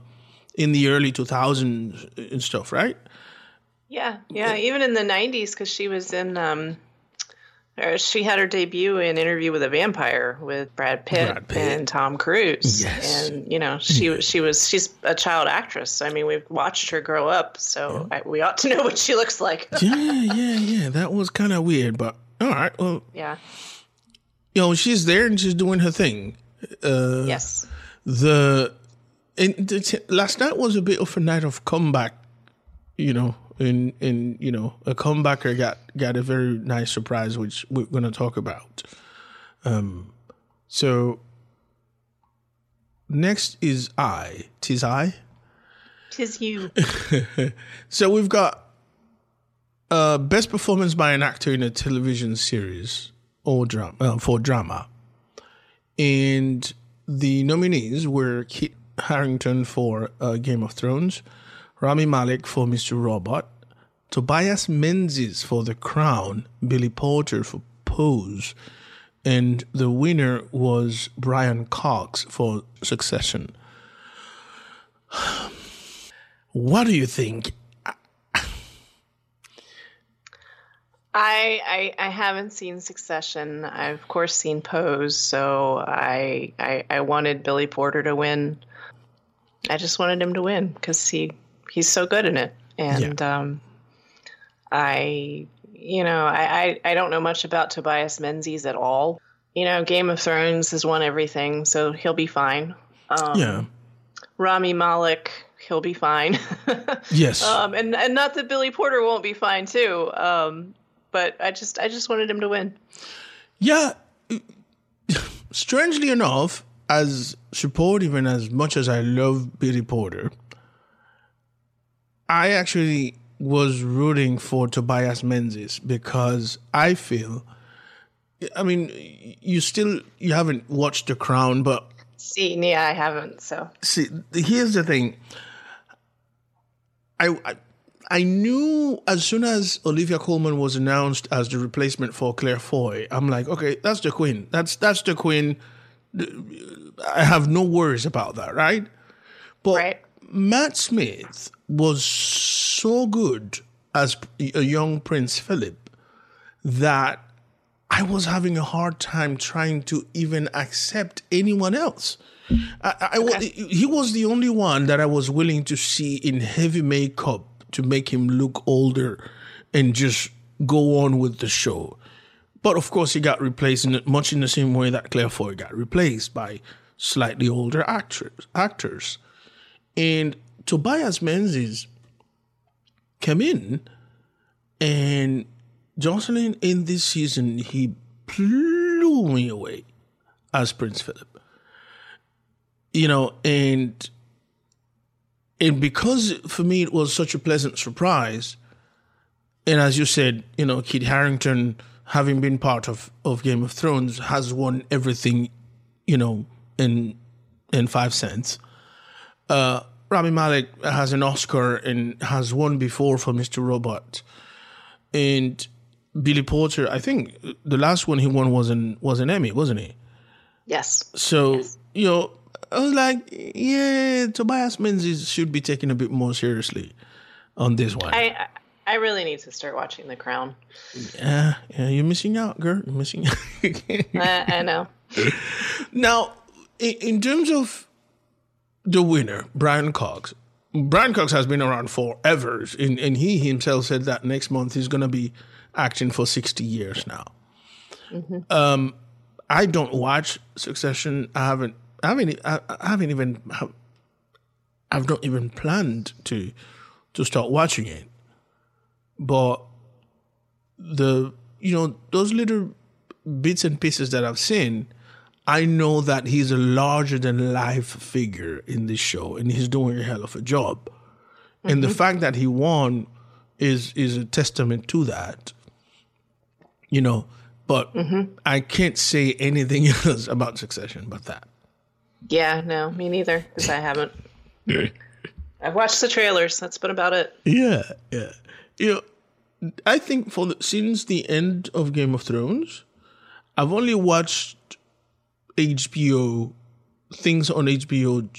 in the early 2000s and stuff, right? yeah, yeah. Even in the '90s, because she was in. um she had her debut in Interview with a Vampire with Brad Pitt, Brad Pitt. and Tom Cruise. Yes. And you know, she was she was she's a child actress. I mean, we've watched her grow up, so I, we ought to know what she looks like. Yeah, yeah, yeah. That was kind of weird, but all right. Well, yeah. you know, she's there and she's doing her thing. Uh, Yes. the and the last night was a bit of a night of comeback you know and and you know a comebacker got got a very nice surprise which we're going to talk about. Um so next is i. Tis i? Tis you. so we've got uh best performance by an actor in a television series or drama uh, for drama. And the nominees were Kit Harington for uh, Game of Thrones, Rami Malek for Mr. Robot, Tobias Menzies for The Crown, Billy Porter for Pose, and the winner was Brian Cox for Succession. What do you think? I, I I haven't seen Succession. I've of course seen Pose, so I I, I wanted Billy Porter to win. I just wanted him to win because he he's so good in it, and um, I you know I, I I don't know much about Tobias Menzies at all. You know, Game of Thrones has won everything, so he'll be fine. Um, Yeah. Rami Malek, he'll be fine. Yes. Um, and and not that Billy Porter won't be fine too. Um, but I just I just wanted him to win. Yeah. Strangely enough, as supportive and as much as I love Billy Porter, I actually was rooting for Tobias Menzies because I feel I mean you still you haven't watched The Crown but See, yeah, I haven't. So see here's the thing. I, I I knew as soon as Olivia Colman was announced as the replacement for Claire Foy, I'm like, okay, that's the queen. That's that's the queen. I have no worries about that, right? But right. Matt Smith was so good as a young Prince Philip that I was having a hard time trying to even accept anyone else. I, I, okay. he was the only one that I was willing to see in heavy makeup to make him look older and just go on with the show. But of course, he got replaced in much in the same way that Claire Foy got replaced by slightly older actors. Actors, and Tobias Menzies came in, and Jocelyn in this season he blew me away as Prince Philip. You know, and and because for me it was such a pleasant surprise, and as you said, you know, Kit Harington, having been part of, of Game of Thrones, has won everything, you know, in in five cents. Uh, Rami Malek has an Oscar and has won before for Mr. Robot, and Billy Porter. I think the last one he won was an was an Emmy, wasn't he? Yes. So yes. you know, I was like, yeah, Tobias Menzies should be taken a bit more seriously on this one. I I really need to start watching The Crown. Yeah, yeah, you're missing out, girl. You're missing out. I, I know. Now, in, in terms of the winner, Brian Cox, Brian Cox has been around forever, and, and he himself said that next month he's going to be acting for 60 years now. Mm-hmm. Um, I don't watch Succession. I haven't. I haven't. I, haven't even. I've not even planned to to start watching it. But the you know those little bits and pieces that I've seen, I know that he's a larger than life figure in this show, and he's doing a hell of a job. Mm-hmm. And the mm-hmm. fact that he won is is a testament to that. You know, but mm-hmm. I can't say anything else about Succession but that. Yeah, no, me neither, because I haven't. I've watched the trailers. That's been about it. Yeah, yeah. You know, I think for the, since the end of Game of Thrones, I've only watched HBO things on HBO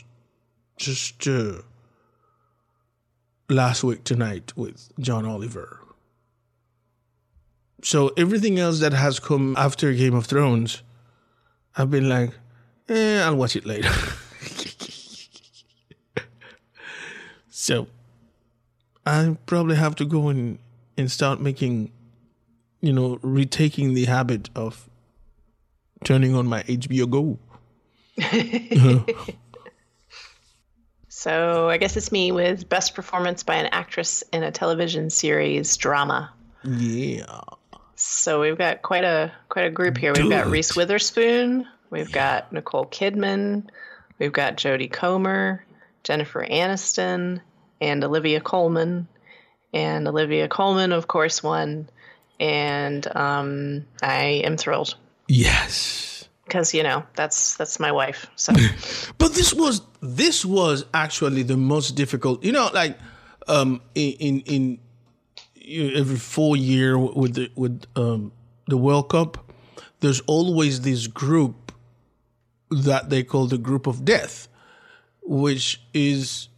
just uh, last week tonight with John Oliver. So everything else that has come after Game of Thrones, I've been like, eh, I'll watch it later. so I probably have to go and and start making, you know, retaking the habit of turning on my HBO Go. so I guess it's me with best performance by an actress in a television series drama. Yeah. So we've got quite a quite a group here. We've Do got it. Reese Witherspoon, we've got Nicole Kidman, we've got Jodie Comer, Jennifer Aniston, and Olivia Colman. And Olivia Colman, of course, won. And um, I am thrilled. Yes. Because you know that's that's my wife. So, but this was this was actually the most difficult. You know, like um, in in, in you know, every four year with the with um, the World Cup, there's always this group that they call the group of death, which is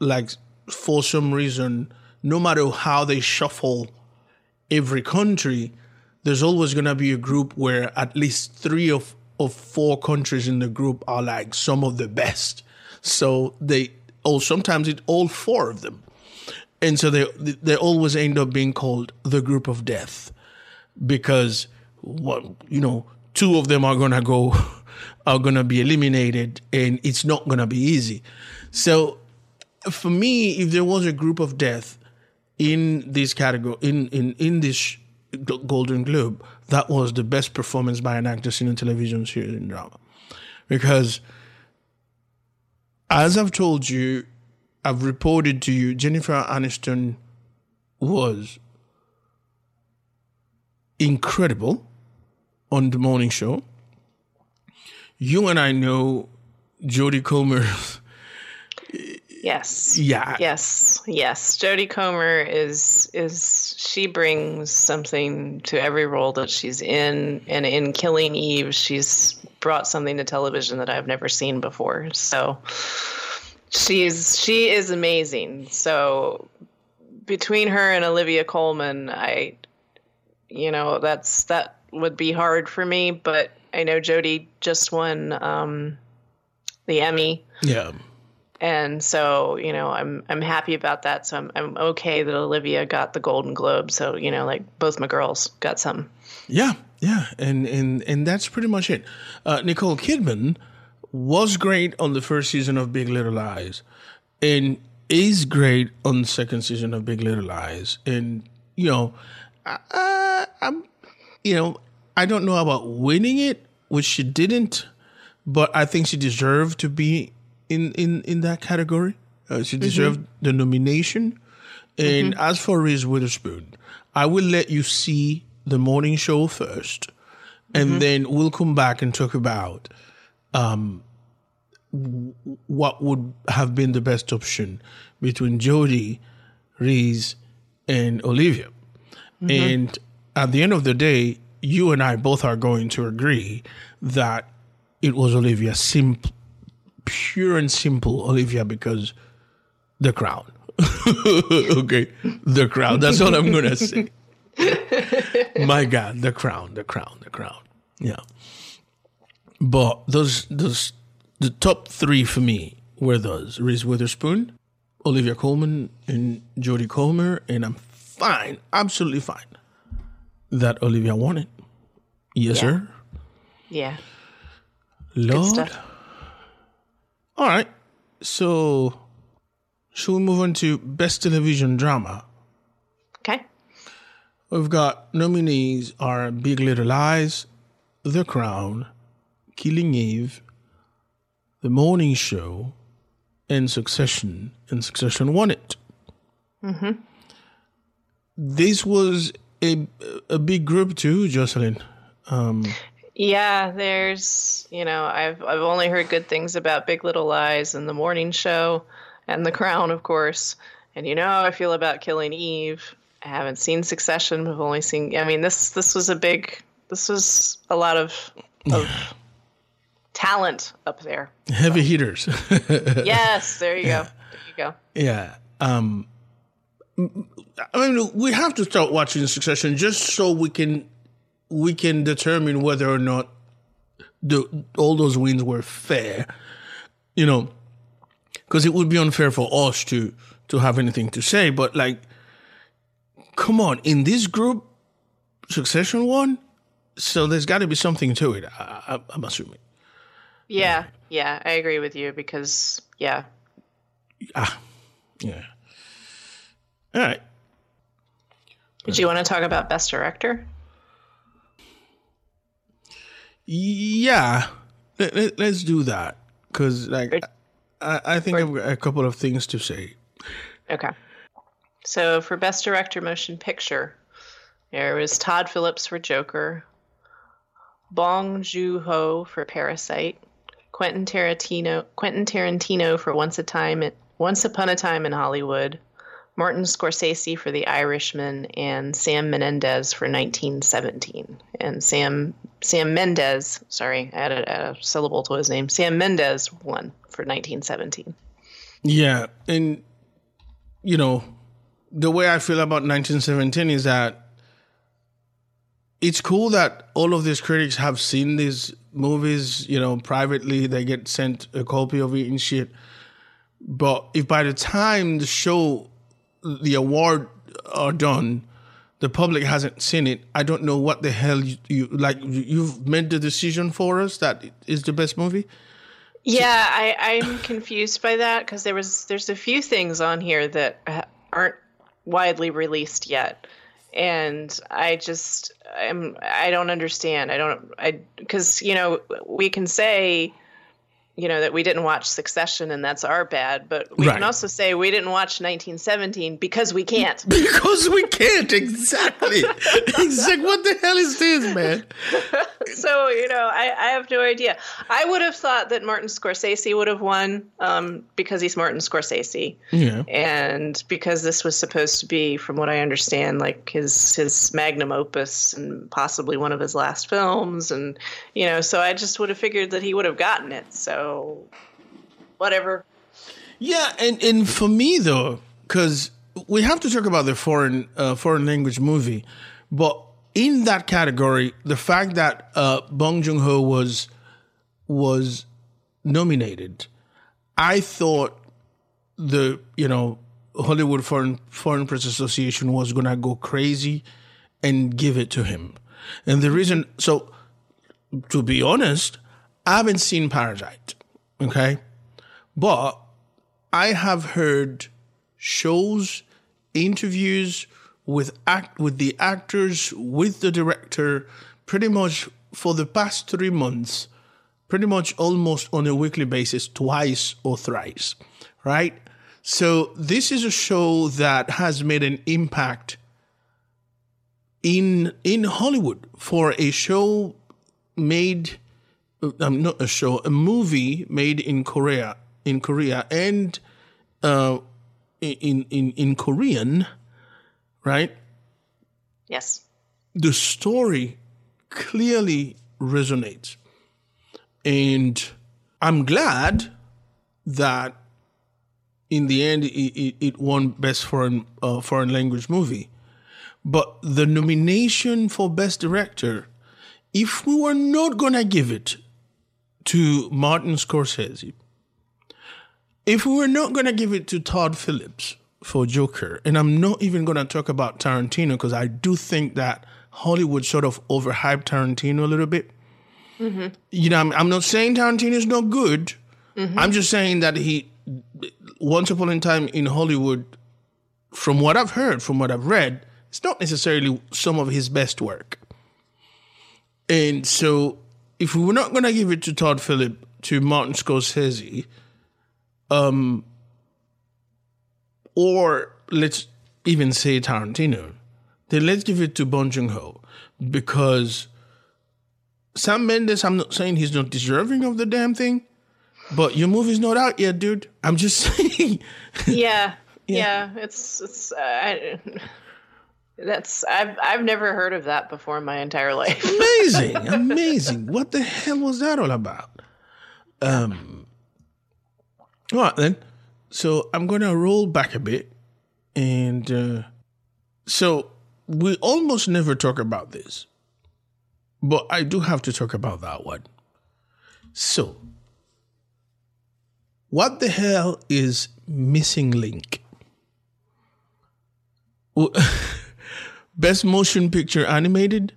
like for some reason, no matter how they shuffle every country, there's always going to be a group where at least three of, of four countries in the group are like some of the best. So they, or sometimes it's all four of them. And so they, they always end up being called the group of death because, what, you know, two of them are going to go, are going to be eliminated and it's not going to be easy. So for me, if there was a group of death in this category, in, in, in this Golden Globe, that was the best performance by an actress in a television series in drama. Because, as I've told you, I've reported to you, Jennifer Aniston was incredible on the morning show. You and I know Jodie Comer. Yes. Yeah. Yes. Yes. Jodie Comer is is she brings something to every role that she's in, and in Killing Eve, she's brought something to television that I've never seen before. So she's she is amazing. So between her and Olivia Colman, I, you know, that's that would be hard for me. But I know Jodie just won um, the Emmy Yeah. And so you know i'm i'm happy about that so i'm i'm okay that olivia got the golden globe so you know like both my girls got some Yeah, yeah, and and and that's pretty much it. Uh, Nicole Kidman was great on the first season of Big Little Lies, and is great on the second season of Big Little Lies. And you know, I, I'm, you know, I don't know about winning it, which she didn't, but I think she deserved to be in in in that category. Uh, she deserved the nomination. And as for Reese Witherspoon, I will let you see the morning show first, and then we'll come back and talk about um, w- what would have been the best option between Jodie, Reese, and Olivia. And at the end of the day, you and I both are going to agree that it was Olivia, simple, pure and simple Olivia, because the crown. okay, the crown. That's all I'm gonna say. My God, the crown, the crown, the crown. Yeah. But those those the top three for me were those: Reese Witherspoon, Olivia Colman, and Jodie Comer, and I'm fine, absolutely fine that Olivia won it. Yes, Yeah. sir. yeah Lord. All right. So, should we move on to best television drama? okay We've got nominees are Big Little Lies, The Crown, Killing Eve, The Morning Show, and Succession. And Succession won it. Mm-hmm. This was a a big group too, Jocelyn. Yeah there's you know i've i've only heard good things about big little lies and the morning show and the crown of course. And you know how i feel about killing eve. I haven't seen succession i've only seen i mean this this was a big this was a lot of of talent up there. Heavy heaters. yes there you go. There you go. Yeah. Um I mean we have to start watching Succession just so we can we can determine whether or not the all those wins were fair. You know, because it would be unfair for us to to have anything to say, but like come on, in this group Succession won, so there's got to be something to it. I, I, I'm assuming. Yeah, yeah, I agree with you because yeah, ah, Yeah. All right. did you want to talk about best director? Yeah, let, us do that because, like, I, I think I've got a couple of things to say. Okay. So for best director motion picture, there was Todd Phillips for Joker, Bong Joon-ho for Parasite, Quentin Tarantino Quentin Tarantino for Once a Time at Once Upon a Time in Hollywood, Martin Scorsese for The Irishman, and Sam Menendez for 1917. And Sam Sam Mendes, sorry, I added a syllable to his name. Sam Mendes won for 1917. Yeah, and you know, the way I feel about 1917 is that it's cool that all of these critics have seen these movies, you know, privately. They get sent a copy of it and shit. But if by the time the show, the award are done, the public hasn't seen it, I don't know what the hell you, you like. you- You've made the decision for us that it is the best movie. Yeah, I, I'm confused by that because there was there's a few things on here that uh, aren't widely released yet, and I just I'm I don't understand. I don't I because you know we can say you know that we didn't watch Succession and that's our bad, but we Right. can also say we didn't watch 1917 because we can't. Because we can't exactly. exactly. What the hell is this, man? so you know I, I have no idea. I would have thought that Martin Scorsese would have won um, because he's Martin Scorsese. Yeah. and because this was supposed to be from what i understand like his his magnum opus and possibly one of his last films and you know so i just would have figured that he would have gotten it so whatever. Yeah, and and for me though, because we have to talk about the foreign uh, foreign language movie, but in that category, the fact that uh, Bong Joon Ho was was nominated, I thought the you know Hollywood Foreign Foreign Press Association was gonna go crazy and give it to him, and the reason so to be honest, I haven't seen Parasite, okay, but I have heard shows, interviews with act with the actors, with the director, pretty much for the past three months, pretty much almost on a weekly basis, twice or thrice, right? So this is a show that has made an impact in in Hollywood for a show made um, not a show, a movie made in Korea, in Korea, and uh, in in in Korean, right? yes. The story clearly resonates, and I'm glad that in the end it, it, it won best foreign uh, foreign language movie, but the nomination for best director, if we were not gonna give it to Martin Scorsese, if we were not going to give it to Todd Phillips for Joker, and I'm not even going to talk about Tarantino because I do think that Hollywood sort of overhyped Tarantino a little bit. Mm-hmm. You know, I'm, I'm not saying Tarantino is not good. Mm-hmm. I'm just saying that he, once upon a time in Hollywood, from what I've heard, from what I've read, it's not necessarily some of his best work. And so, if we were not going to give it to Todd Phillip, to Martin Scorsese, um, or let's even say Tarantino, then let's give it to Bong Joon Ho because Sam Mendes. I'm not saying he's not deserving of the damn thing, but your movie's not out yet, dude. I'm just saying. yeah yeah, it's it's uh, I, that's I've I've never heard of that before in my entire life amazing, amazing. What the hell was that all about? Um. All right then. So I'm gonna roll back a bit, and uh, so we almost never talk about this, but I do have to talk about that one. So, what the hell is missing link? Well, Best motion picture animated.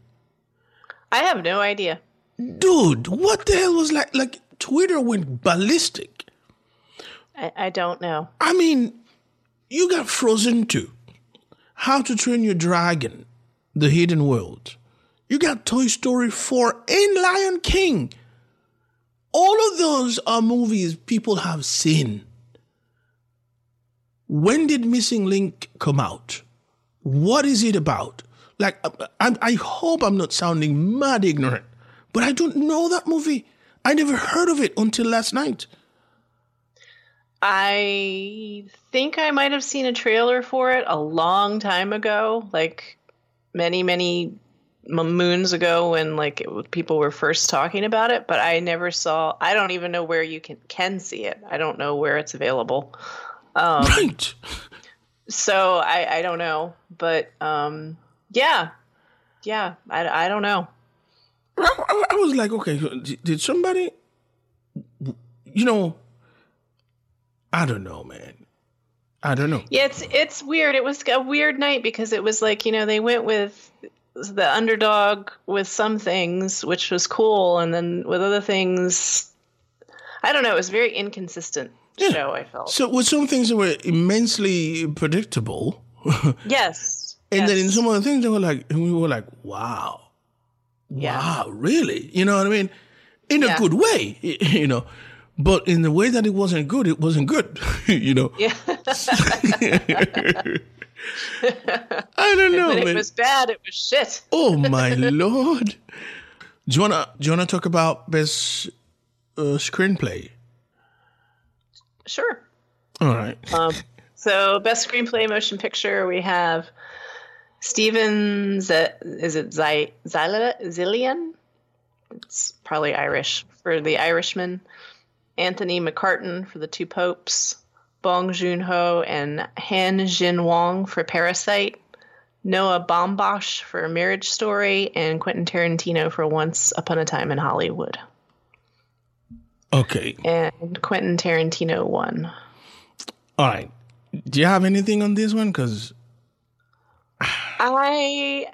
i have no idea dude, what the hell was like? Like Twitter went ballistic. I, I don't know I mean, you got Frozen 2, How to Train Your Dragon, The Hidden World. You got Toy Story 4 and Lion King. All of those are movies people have seen. When did Missing Link come out? What is it about? Like, I, I, I hope I'm not sounding mad ignorant, but I don't know that movie. I never heard of it until last night. I think I might have seen a trailer for it a long time ago, like many, many moons ago when like it, people were first talking about it. But I never saw. I don't even know where you can can see it. I don't know where it's available. Um, Right. so I I don't know. But um, yeah, yeah. I I don't know. I, I- I was like, okay, did- did somebody, you know, I don't know, man. I don't know. Yeah, it's it's weird. It was a weird night because it was like you know they went with the underdog with some things, which was cool, and then with other things, I don't know. It was very inconsistent show. I felt. So with some things that were immensely predictable, yes. And then in Yes. some other things, they were like, and we were like, wow, Yeah. wow, really? You know what I mean? In a good way, you know. But in the way that it wasn't good, it wasn't good, you know. Yeah. I don't know, when it was bad, it was shit. oh my lord! Do you wanna do you wanna talk about best uh, screenplay? Sure. All right. Um, so, best screenplay motion picture, we have Steven, Z- is it Zyla- Zillian? It's probably Irish for The Irishman. Anthony McCarten for The Two Popes. Bong Joon Ho and Han Jin Wong for Parasite. Noah Baumbach for Marriage Story. And Quentin Tarantino for Once Upon a Time in Hollywood. Okay. And Quentin Tarantino won. All right. Do you have anything on this one? Because I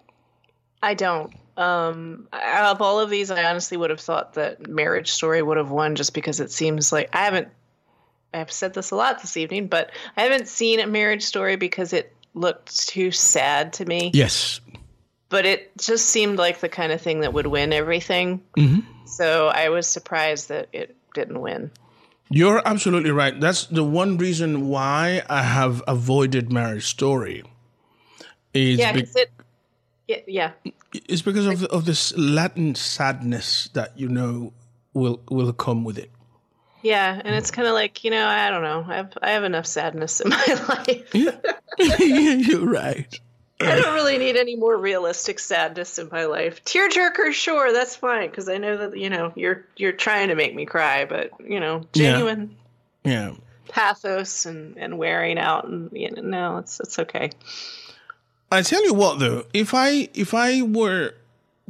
I don't. Um out of all of these I honestly would have thought that Marriage Story would have won just because it seems like I haven't I've said this a lot this evening, but I haven't seen a Marriage Story because it looked too sad to me. yes, But it just seemed like the kind of thing that would win everything. Mm-hmm. So I was surprised that it didn't win. you're absolutely right. That's the one reason why I have avoided Marriage Story. Is Yeah, because it yeah, yeah. it's because of of this Latin sadness that you know will will come with it. Yeah, and it's kind of like, you know, I don't know. I have I have enough sadness in my life. you're right. I don't really need any more realistic sadness in my life. Tearjerker, sure, that's fine because I know that you know you're you're trying to make me cry, but you know, Yeah. genuine Yeah. pathos and and wearing out, and you know, no, it's it's okay. I tell you what, though, if I if I were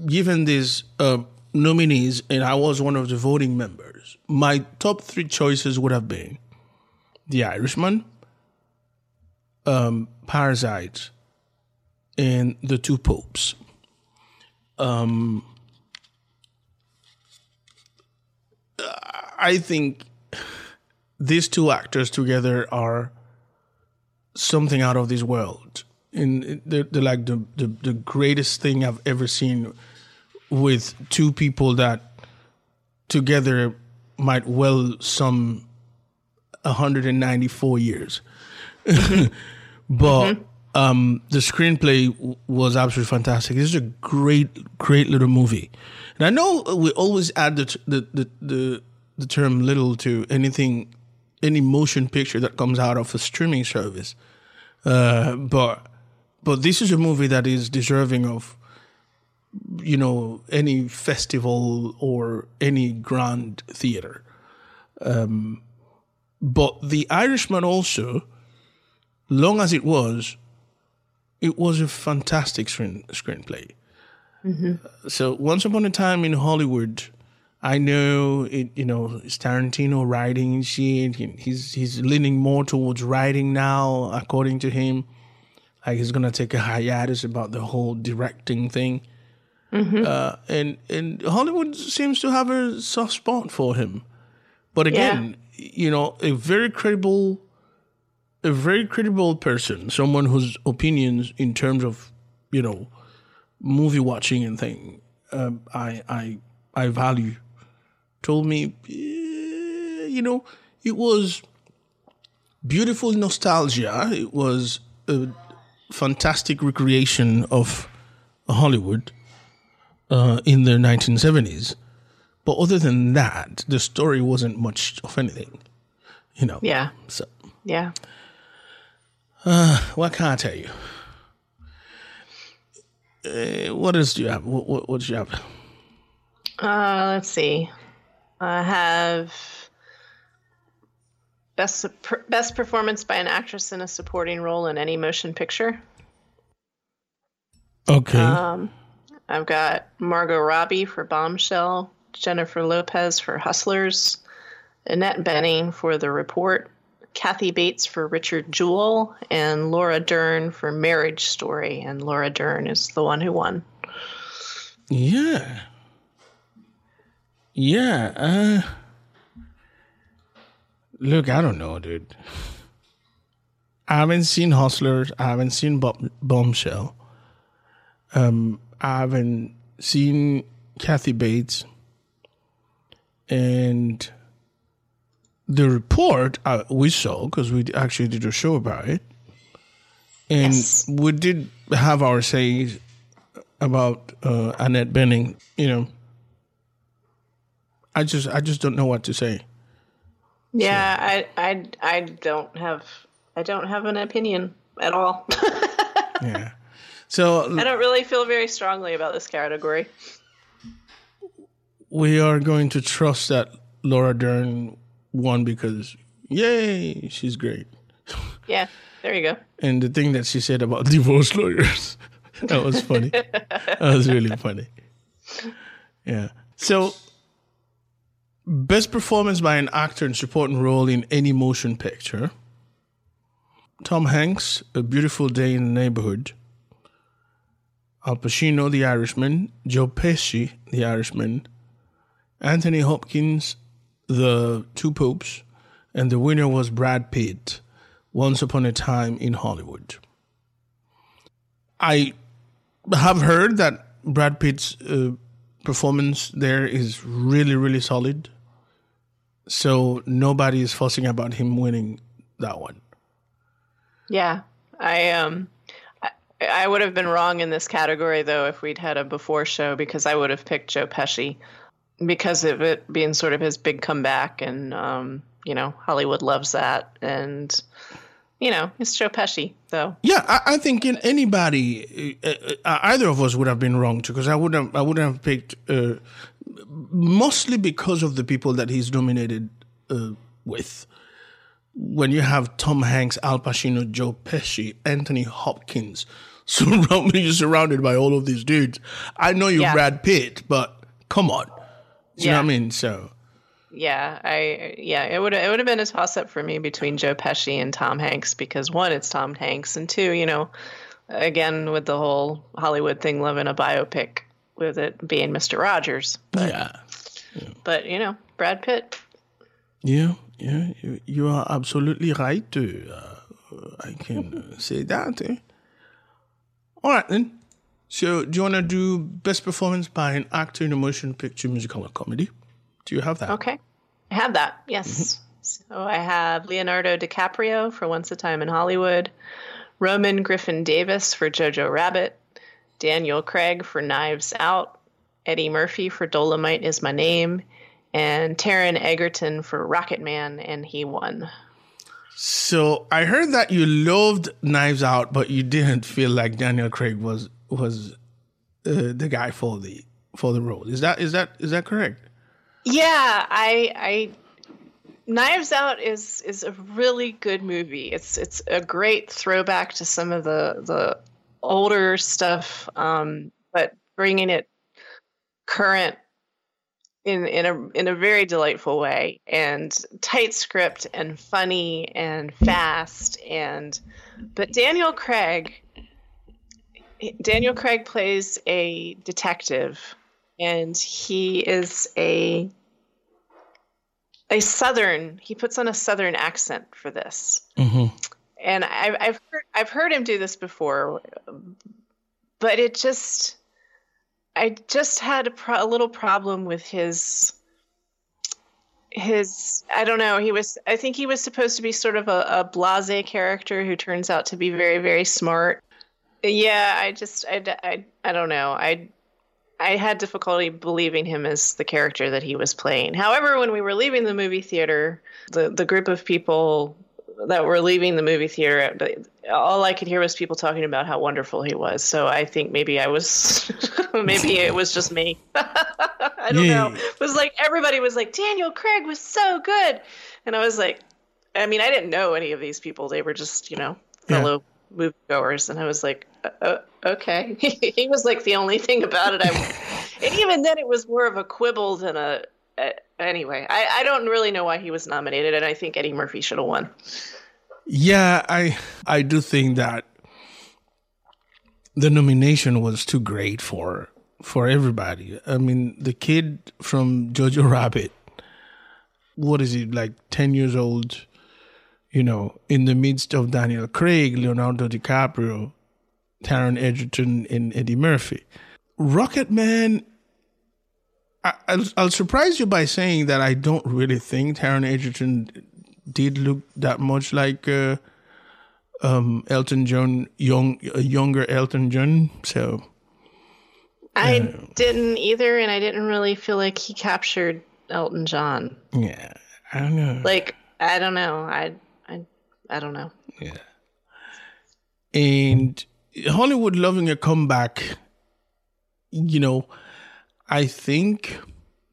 given these uh, nominees and I was one of the voting members, my top three choices would have been The Irishman, um, Parasite, and The Two Popes. Um, I think these two actors together are something out of this world. And they're, they're like the, the, the greatest thing I've ever seen with two people that together might well some 194 years. but um, the screenplay w- was absolutely fantastic. This is a great, great little movie. And I know we always add the, t- the, the, the, the term little to anything, any motion picture that comes out of a streaming service. Uh, but but this is a movie that is deserving of you know any festival or any grand theater. Um, but the Irishman also, long as it was, it was a fantastic screen screenplay. So once upon a time in Hollywood, I know it. You know, it's Tarantino writing and shit. He- He's he's leaning more towards writing now, according to him. Like he's gonna take a hiatus about the whole directing thing. Uh, and and Hollywood seems to have a soft spot for him. But again, you know, a very credible, a very credible person, someone whose opinions in terms of, you know, movie watching and thing, um, I I I value, told me, eh, you know, it was beautiful nostalgia. It was a fantastic recreation of Hollywood uh, in the 1970s. But other than that, the story wasn't much of anything, you know. Yeah, So, yeah. What can I tell you? Uh, what else do you have? What, what, what do you have? Uh, let's see. I have best best performance by an actress in a supporting role in any motion picture. Okay. Um, I've got Margot Robbie for Bombshell, Jennifer Lopez for Hustlers, Annette Bening for The Report, Kathy Bates for Richard Jewell, and Laura Dern for Marriage Story. And Laura Dern is the one who won. Yeah. Yeah. Uh, look, I don't know, dude. I haven't seen Hustlers. I haven't seen Bomb- Bombshell. Um, I haven't seen Kathy Bates, and the report uh, we saw because we actually did a show about it, and Yes. we did have our say about uh, Annette Bening. You know, I just I just don't know what to say. Yeah, I, I, I don't have, I don't have an opinion at all. Yeah. So I don't really feel very strongly about this category. we are going to trust that Laura Dern won because yay, she's great. Yeah, there you go. And the thing that she said about divorce lawyers, that was funny. that was really funny. Yeah. So, best performance by an actor in supporting role in any motion picture. Tom Hanks, A Beautiful Day in the Neighborhood. Al Pacino, The Irishman. Joe Pesci, The Irishman. Anthony Hopkins, The Two Popes. And the winner was Brad Pitt, Once Upon a Time in Hollywood. I have heard that Brad Pitt's uh, performance there is really, really solid. So nobody is fussing about him winning that one. Yeah, I um, I, I would have been wrong in this category though if we'd had a before show because I would have picked Joe Pesci because of it being sort of his big comeback and um, you know Hollywood loves that and you know it's Joe Pesci though. Yeah, I, I think in anybody, uh, uh, either of us would have been wrong too, because I wouldn't, I wouldn't have picked, uh, mostly because of the people that he's nominated uh, with. When you have Tom Hanks, Al Pacino, Joe Pesci, Anthony Hopkins, surround you're surrounded by all of these dudes. I know you're Yeah. Brad Pitt, but come on, you know Yeah. what I mean? So Yeah, I yeah, it would it would have been a toss up for me between Joe Pesci and Tom Hanks because one, it's Tom Hanks, and two, you know, again with the whole Hollywood thing, loving a biopic with it being Mister Rogers, but yeah, but you know, Brad Pitt. yeah, yeah, you, you are absolutely right. Uh, I can uh, say that. Eh? All right then. So, do you want to do best performance by an actor in a motion picture, musical, or comedy? Do you have that? Okay, I have that. Yes. Mm-hmm. So I have Leonardo DiCaprio for Once a Time in Hollywood, Roman Griffin Davis for Jojo Rabbit, Daniel Craig for Knives Out, Eddie Murphy for Dolomite is My Name, and Taron Egerton for Rocketman, and he won. So, I heard that you loved Knives Out, but you didn't feel like Daniel Craig was was uh, the guy for the for the role. Is that is that is that correct? Yeah, I I Knives Out is is a really good movie. It's it's a great throwback to some of the the older stuff, um, but bringing it current in in a in a very delightful way and tight script and funny and fast and but Daniel Craig Daniel Craig plays a detective and he is a a southern he puts on a southern accent for this Mm-hmm. and I've I've heard, I've heard him do this before, but it just I just had a, pro- a little problem with his his I don't know he was I think he was supposed to be sort of a, a blase character who turns out to be very very smart. Yeah, I just I, I, I don't know I. I had difficulty believing him as the character that he was playing. However, when we were leaving the movie theater, the, the group of people that were leaving the movie theater, uh, all I could hear was people talking about how wonderful he was. So I think maybe I was, maybe it was just me. I don't Yeah. know. It was like everybody was like, Daniel Craig was so good. And I was like, I mean, I didn't know any of these people. They were just, you know, Yeah. Fellow moviegoers. And I was like, uh, uh, okay. he was like the only thing about it. I, and even then, it was more of a quibble than a. Uh, anyway, I, I don't really know why he was nominated, and I think Eddie Murphy should have won. Yeah, I I do think that the nomination was too great for for everybody. I mean, the kid from Jojo Rabbit, what is he like, ten years old? You know, in the midst of Daniel Craig, Leonardo DiCaprio, Taron Egerton and Eddie Murphy. Rocketman, I, I'll, I'll surprise you by saying that I don't really think Taron Egerton did look that much like uh, um, Elton John, young, a younger Elton John. So I didn't either, and I didn't really feel like he captured Elton John. yeah, I don't know. Like I don't know. I I don't know. Yeah. And Hollywood loving a comeback, you know, I think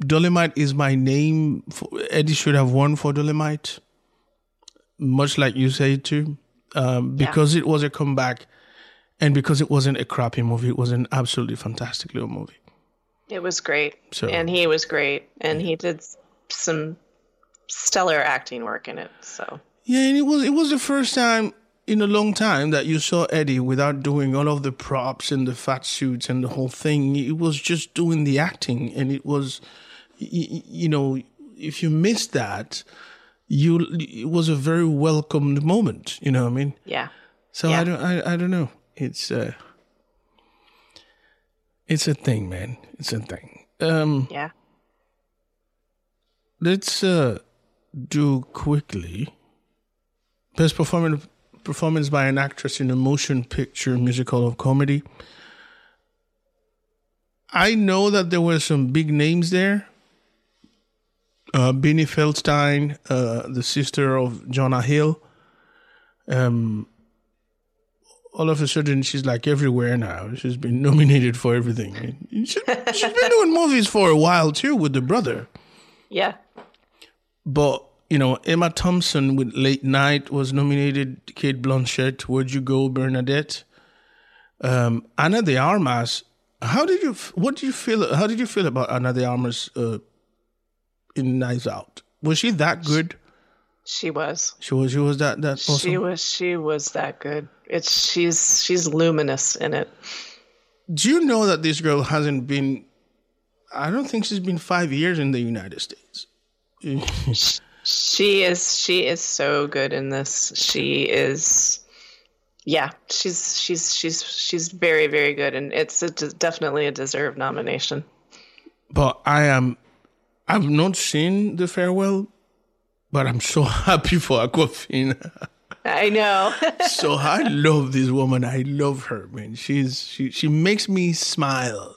Dolomite is my name. For, Eddie should have won for Dolomite, much like you say too, um, because it was a comeback and because it wasn't a crappy movie. It was an absolutely fantastic little movie. It was great, So- and he was great, and he did some stellar acting work in it. So Yeah, and it was it was the first time in a long time that you saw Eddie without doing all of the props and the fat suits and the whole thing. It was just doing the acting, and it was, you know, if you missed that, you it was a very welcomed moment. You know what I mean? yeah, So Yeah. I don't I, I don't know. It's uh it's a thing, man. It's a thing. Um yeah. let's uh do quickly best performance performance by an actress in a motion picture musical or comedy. I know that there were some big names there. Uh Beanie Feldstein, uh the sister of Jonah Hill. Um all of a sudden she's like everywhere now. She's been nominated for everything. She, she's been doing movies for a while too with the brother. Yeah. but you know, Emma Thompson with Late Night was nominated. Cate Blanchett, Where'd You Go, Bernadette, um, Ana de Armas. How did you? What did you feel? How did you feel about Ana de Armas uh, in Knives Out? Was she that good? She was. She was. She was that. That awesome. She was. She was that good. It's she's she's luminous in it. Do you know that this girl hasn't been? I don't think she's been five years in the United States. She is. She is so good in this. She is. Yeah, she's she's she's she's very very good, and it's a, definitely a deserved nomination. But I am. I've not seen the farewell, but I'm so happy for Awkwafina. I know. so I love this woman. I love her, man. She's she she makes me smile.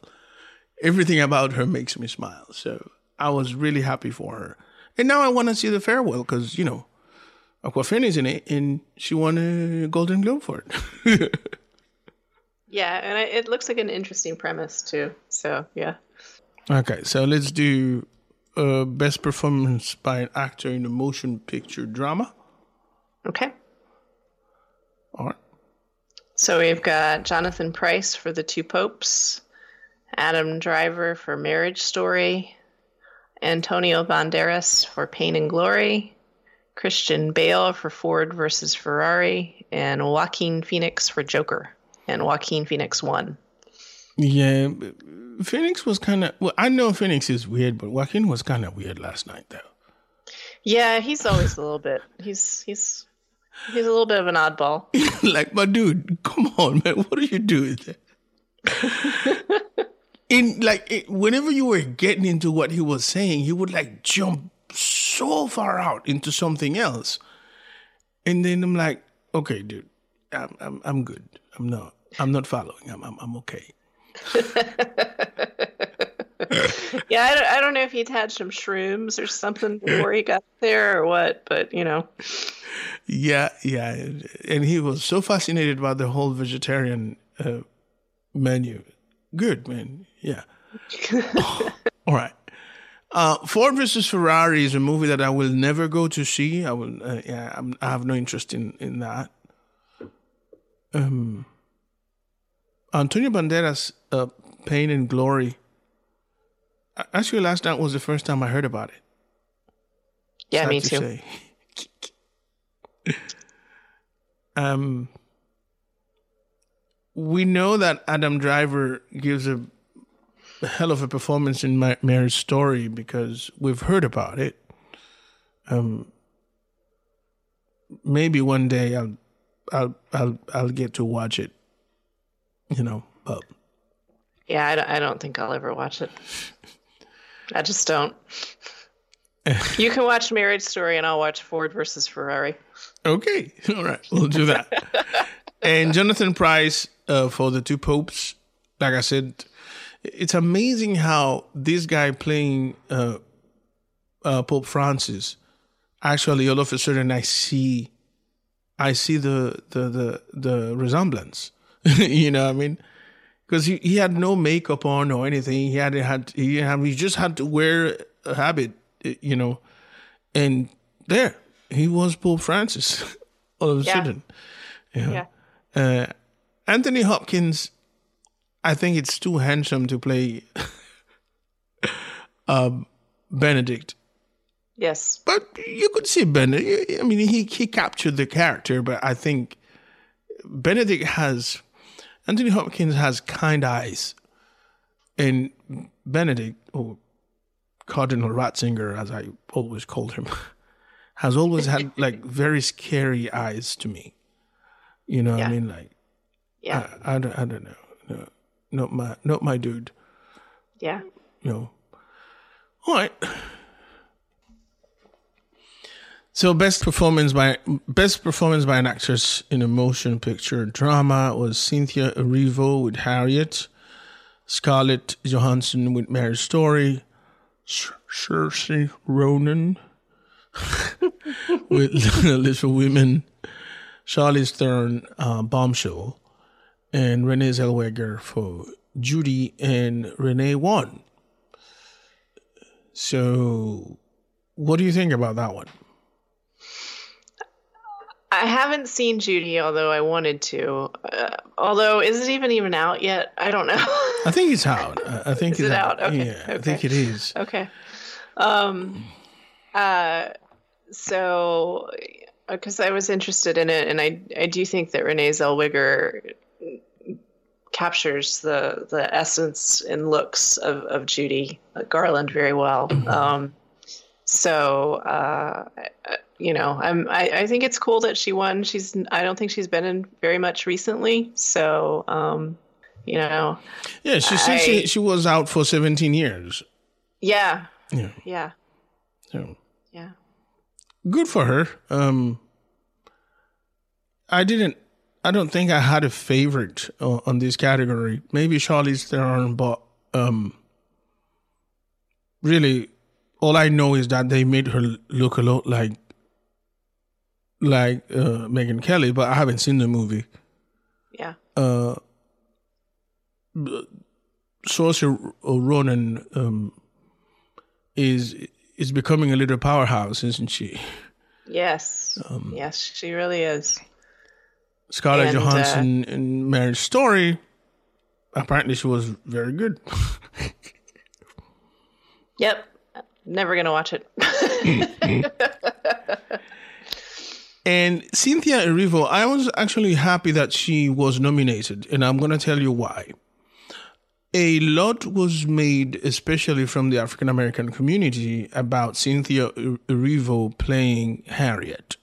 Everything about her makes me smile. So I was really happy for her. And now I want to see the farewell because you know, Awkwafina's in it, and she won a Golden Globe for it. yeah, and I, it looks like an interesting premise too. So yeah. okay, so let's do uh, best performance by an actor in a motion picture drama. Okay. All right. So we've got Jonathan Pryce for The Two Popes, Adam Driver for Marriage Story, Antonio Banderas for Pain and Glory, Christian Bale for Ford versus Ferrari, and Joaquin Phoenix for Joker. And Joaquin Phoenix won. Yeah, Phoenix was kind of. Well, I know Phoenix is weird, but Joaquin was kind of weird last night, though. Yeah, he's always a little bit. He's he's he's a little bit of an oddball. like, my dude, come on, man, what are you doing? In like, it, whenever you were getting into what he was saying, he would like jump so far out into something else, and then I'm like, okay, dude, I'm I'm, I'm good. I'm not. I'm not following. I'm I'm, I'm okay. Yeah, I don't, I don't know if he'd had some shrooms or something before he got there or what, but you know. Yeah, yeah, and he was so fascinated by the whole vegetarian uh, menu. Good man, yeah. All right. Uh, Ford versus Ferrari is a movie that I will never go to see. I will. Uh, yeah, I'm, I have no interest in in that. Um, Antonio Banderas, uh, Pain and Glory. Actually, last night was the first time I heard about it. Yeah, Sad me to too. um, we know that Adam Driver gives a hell of a performance in Ma- Marriage Story because we've heard about it. Um, maybe one day I'll, I'll, I'll, I'll get to watch it. you know, but Yeah, I don't, I don't think I'll ever watch it. I just don't. you can watch Marriage Story, and I'll watch Ford versus Ferrari. Okay, all right, we'll do that. and Jonathan Pryce uh, for the two popes. Like I said, it's amazing how this guy playing uh, uh, Pope Francis. Actually, all of a sudden, I see, I see the the the, the resemblance. you know, what I mean, because he, he had no makeup on or anything. He had had he had he just had to wear a habit. You know, and there he was Pope Francis all of a Yeah. sudden. Yeah. Uh, Anthony Hopkins, I think it's too handsome to play um, Benedict. Yes. But you could see Benedict. I mean, he, he captured the character, but I think Benedict has, Anthony Hopkins has kind eyes. And Benedict, or Cardinal Ratzinger, as I always called him, has always had like very scary eyes to me. You know what I mean? Like, Yeah. I, I, don't, I don't know. No, not my, not my dude. Yeah. You know. All right. So best performance by best performance by an actress in a motion picture drama was Cynthia Erivo with Harriet, Scarlett Johansson with Marriage Story, Saoirse Ronan with Little Women, Charlize Theron, uh, Bombshell, and Renee Zellweger for Judy and Renee Wan. So, what do you think about that one? I haven't seen Judy, although I wanted to. Uh, although, is it even even out yet? I don't know. I think it's out. I I think Is it's it out? Okay, Yeah, I okay. think it is. okay. Um. Uh. So, because I was interested in it, and I I do think that Renee Zellweger captures the the essence and looks of of Judy Garland very well. Um. So, uh, you know, I'm. I, I think it's cool that she won. She's. I don't think she's been in very much recently. So, um, you know, Yeah, she she, she was out for 17 years. yeah, Yeah. yeah, So, yeah. good for her. Um, I didn't. I don't think I had a favorite uh, on this category. Maybe Charlize Theron, but um, really, all I know is that they made her look a lot like like uh, Megyn Kelly, but I haven't seen the movie. Yeah. uh, Saoirse Ronan um, is is becoming a little powerhouse, isn't she? Yes. Um, yes, she really is. Scarlett And, uh, Johansson in Marriage Story. Apparently, she was very good. Yep. Never gonna watch it. And Cynthia Erivo, I was actually happy that she was nominated, and I'm going to tell you why. A lot was made, especially from the African American community, about Cynthia Erivo playing Harriet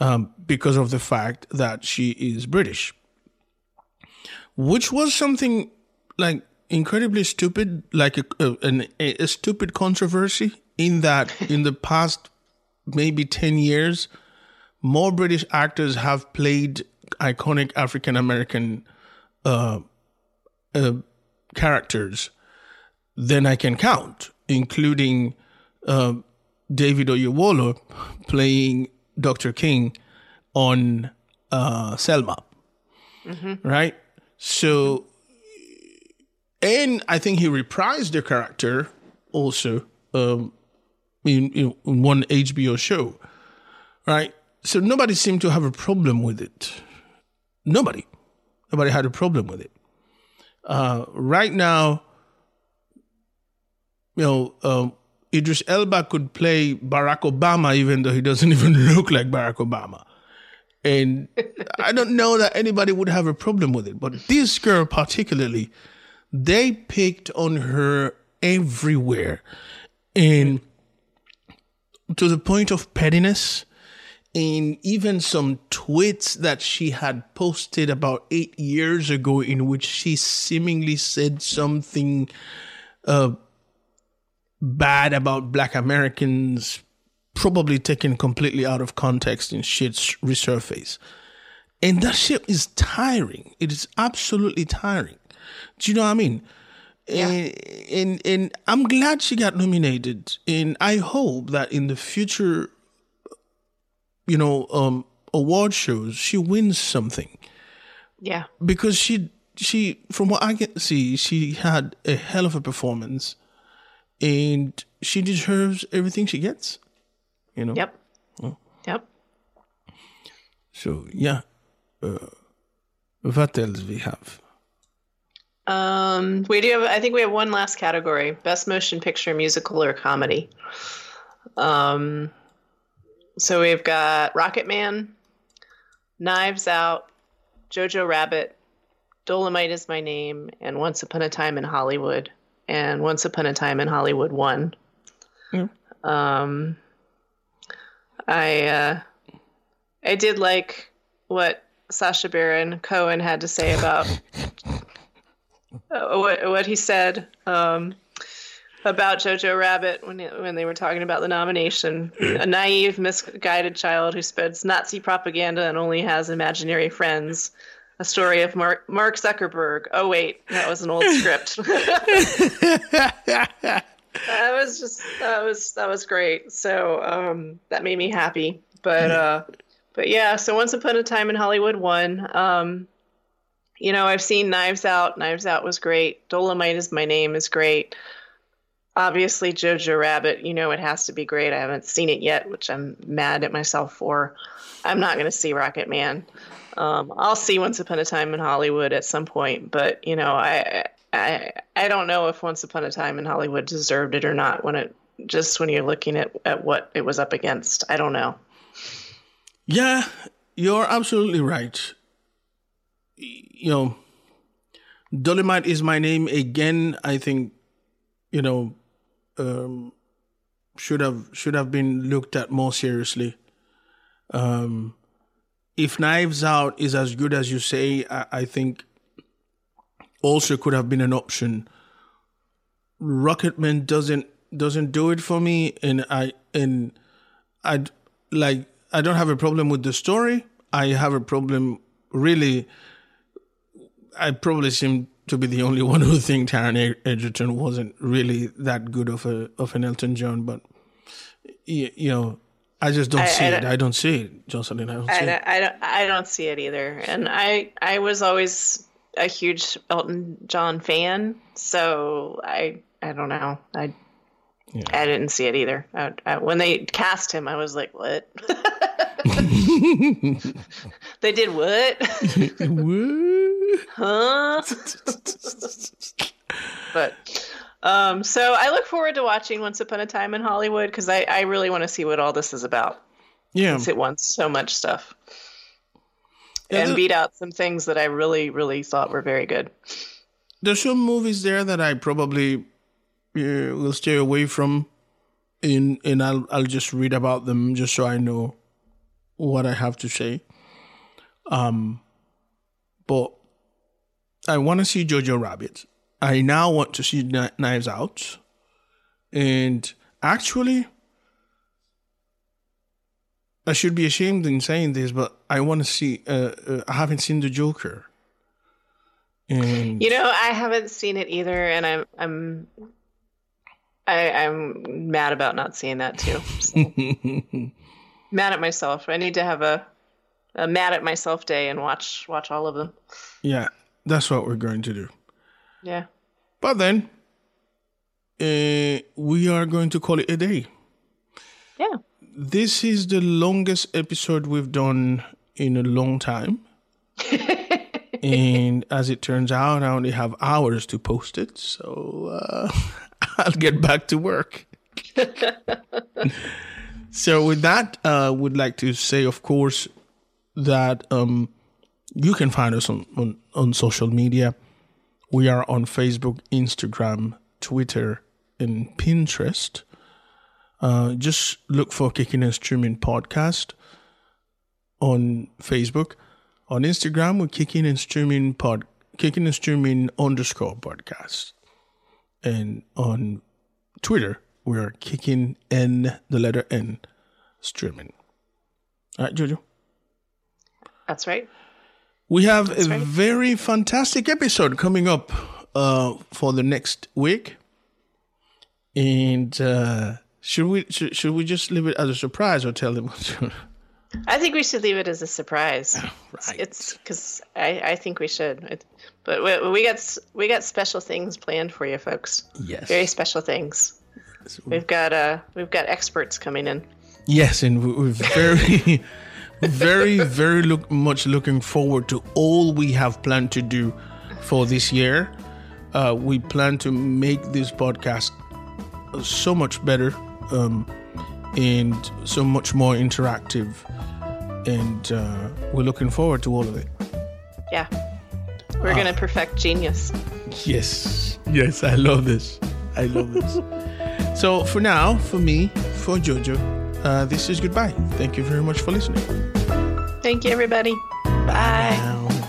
um, because of the fact that she is British, which was something like incredibly stupid, like a, a, an, a stupid controversy, in that in the past maybe 10 years, more British actors have played iconic African American uh, uh, characters than I can count, including uh, David Oyelowo playing Dr. King on uh, Selma. Right? So, and I think he reprised the character also um, in, in one HBO show. Right? So nobody seemed to have a problem with it. Nobody. Nobody had a problem with it. Uh, right now, you know, um, Idris Elba could play Barack Obama even though he doesn't even look like Barack Obama. And I don't know that anybody would have a problem with it. But this girl, particularly, they picked on her everywhere. And to the point of pettiness and even some tweets that she had posted about eight years ago, in which she seemingly said something uh, bad about Black Americans, probably taken completely out of context and shit resurface. And that shit is tiring. It is absolutely tiring. Do you know what I mean? Yeah. And, and and I'm glad she got nominated, and I hope that in the future, you know, um, award shows she wins something. Yeah, because she she from what I can see, she had a hell of a performance, and she deserves everything she gets. You know. Yep. Oh. Yep. So yeah, uh, what else we have? Um, we do have. I think we have one last category: best motion picture, musical, or comedy. Um, so we've got Rocketman, Knives Out, Jojo Rabbit, Dolomite is my name, and Once Upon a Time in Hollywood, and Once Upon a Time in Hollywood won. Mm. Um, I uh, I did like what Sacha Baron Cohen had to say about uh, what what he said um, about Jojo Rabbit when when they were talking about the nomination. A naive, misguided child who spreads Nazi propaganda and only has imaginary friends. A story of Mark, Mark Zuckerberg. Oh wait, that was an old script. that was just that was that was great. So um, that made me happy. But uh, but yeah, so Once Upon a Time in Hollywood won. Um, you know, I've seen Knives Out. Knives Out was great. Dolomite is my name is great. Obviously, Jojo Rabbit. You know, it has to be great. I haven't seen it yet, which I'm mad at myself for. I'm not going to see Rocketman. Um, I'll see Once Upon a Time in Hollywood at some point, but you know, I I I don't know if Once Upon a Time in Hollywood deserved it or not. When it just when you're looking at at what it was up against, I don't know. Yeah, you're absolutely right. You know, Dolomite is my name again. I think, you know, um, should have should have been looked at more seriously. Um, if Knives Out is as good as you say, I, I think also could have been an option. Rocketman doesn't doesn't do it for me, and I and I like I don't have a problem with the story. I have a problem really. I probably seem to be the only one who think Taron Egerton wasn't really that good of a of an Elton John, but you, you know, I just don't I, see I it. I don't see it, Jocelyn. I don't see I, it. I don't. I don't see it either. And I I was always a huge Elton John fan, so I I don't know. I yeah. I didn't see it either. I, I, when they cast him, I was like, "What?" they did what? what? huh? but um, so I look forward to watching Once Upon a Time in Hollywood because I, I really want to see what all this is about. Yeah, since it wants so much stuff. Yeah, and beat out some things that I really, really thought were very good. There's some movies there that I probably uh, will stay away from, and and I'll I'll just read about them just so I know what I have to say. Um, but I want to see Jojo Rabbit. I now want to see Knives Out, and actually, I should be ashamed in saying this, but I want to see. Uh, uh, I haven't seen the Joker. And you know, I haven't seen it either, and I'm I'm I, I'm mad about not seeing that too. So. mad at myself. I need to have a, a mad at myself day and watch watch all of them. Yeah, that's what we're going to do. Yeah. But then, uh, we are going to call it a day. Yeah. This is the longest episode we've done in a long time. and as it turns out, I only have hours to post it. So uh, I'll get back to work. so with that, uh, would like to say, of course, that um, you can find us on, on, on social media. We are on Facebook, Instagram, Twitter, and Pinterest. Uh, just look for Kicking and Streaming Podcast. on Facebook. On Instagram, we're kicking and streaming pod, kicking and streaming underscore podcast, and on Twitter, we're kicking n the letter n streaming. All right, Jojo. That's right. We have a right. very fantastic episode coming up uh, for the next week, and uh, should we should, should we just leave it as a surprise or tell them? I think we should leave it as a surprise. Right. It's because I, I think we should. It, but we, we got we got special things planned for you, folks. yes, Very special things. We've got uh we've got experts coming in. yes, and we- we're very, very, very look much looking forward to all we have planned to do for this year. Uh, we plan to make this podcast so much better um, and so much more interactive. And uh, we're looking forward to all of it. Yeah. We're gonna perfect genius. Yes, yes, I love this. I love this. so for now, for me, for Jojo, uh, this is goodbye. Thank you very much for listening. Thank you everybody. Bye. Now.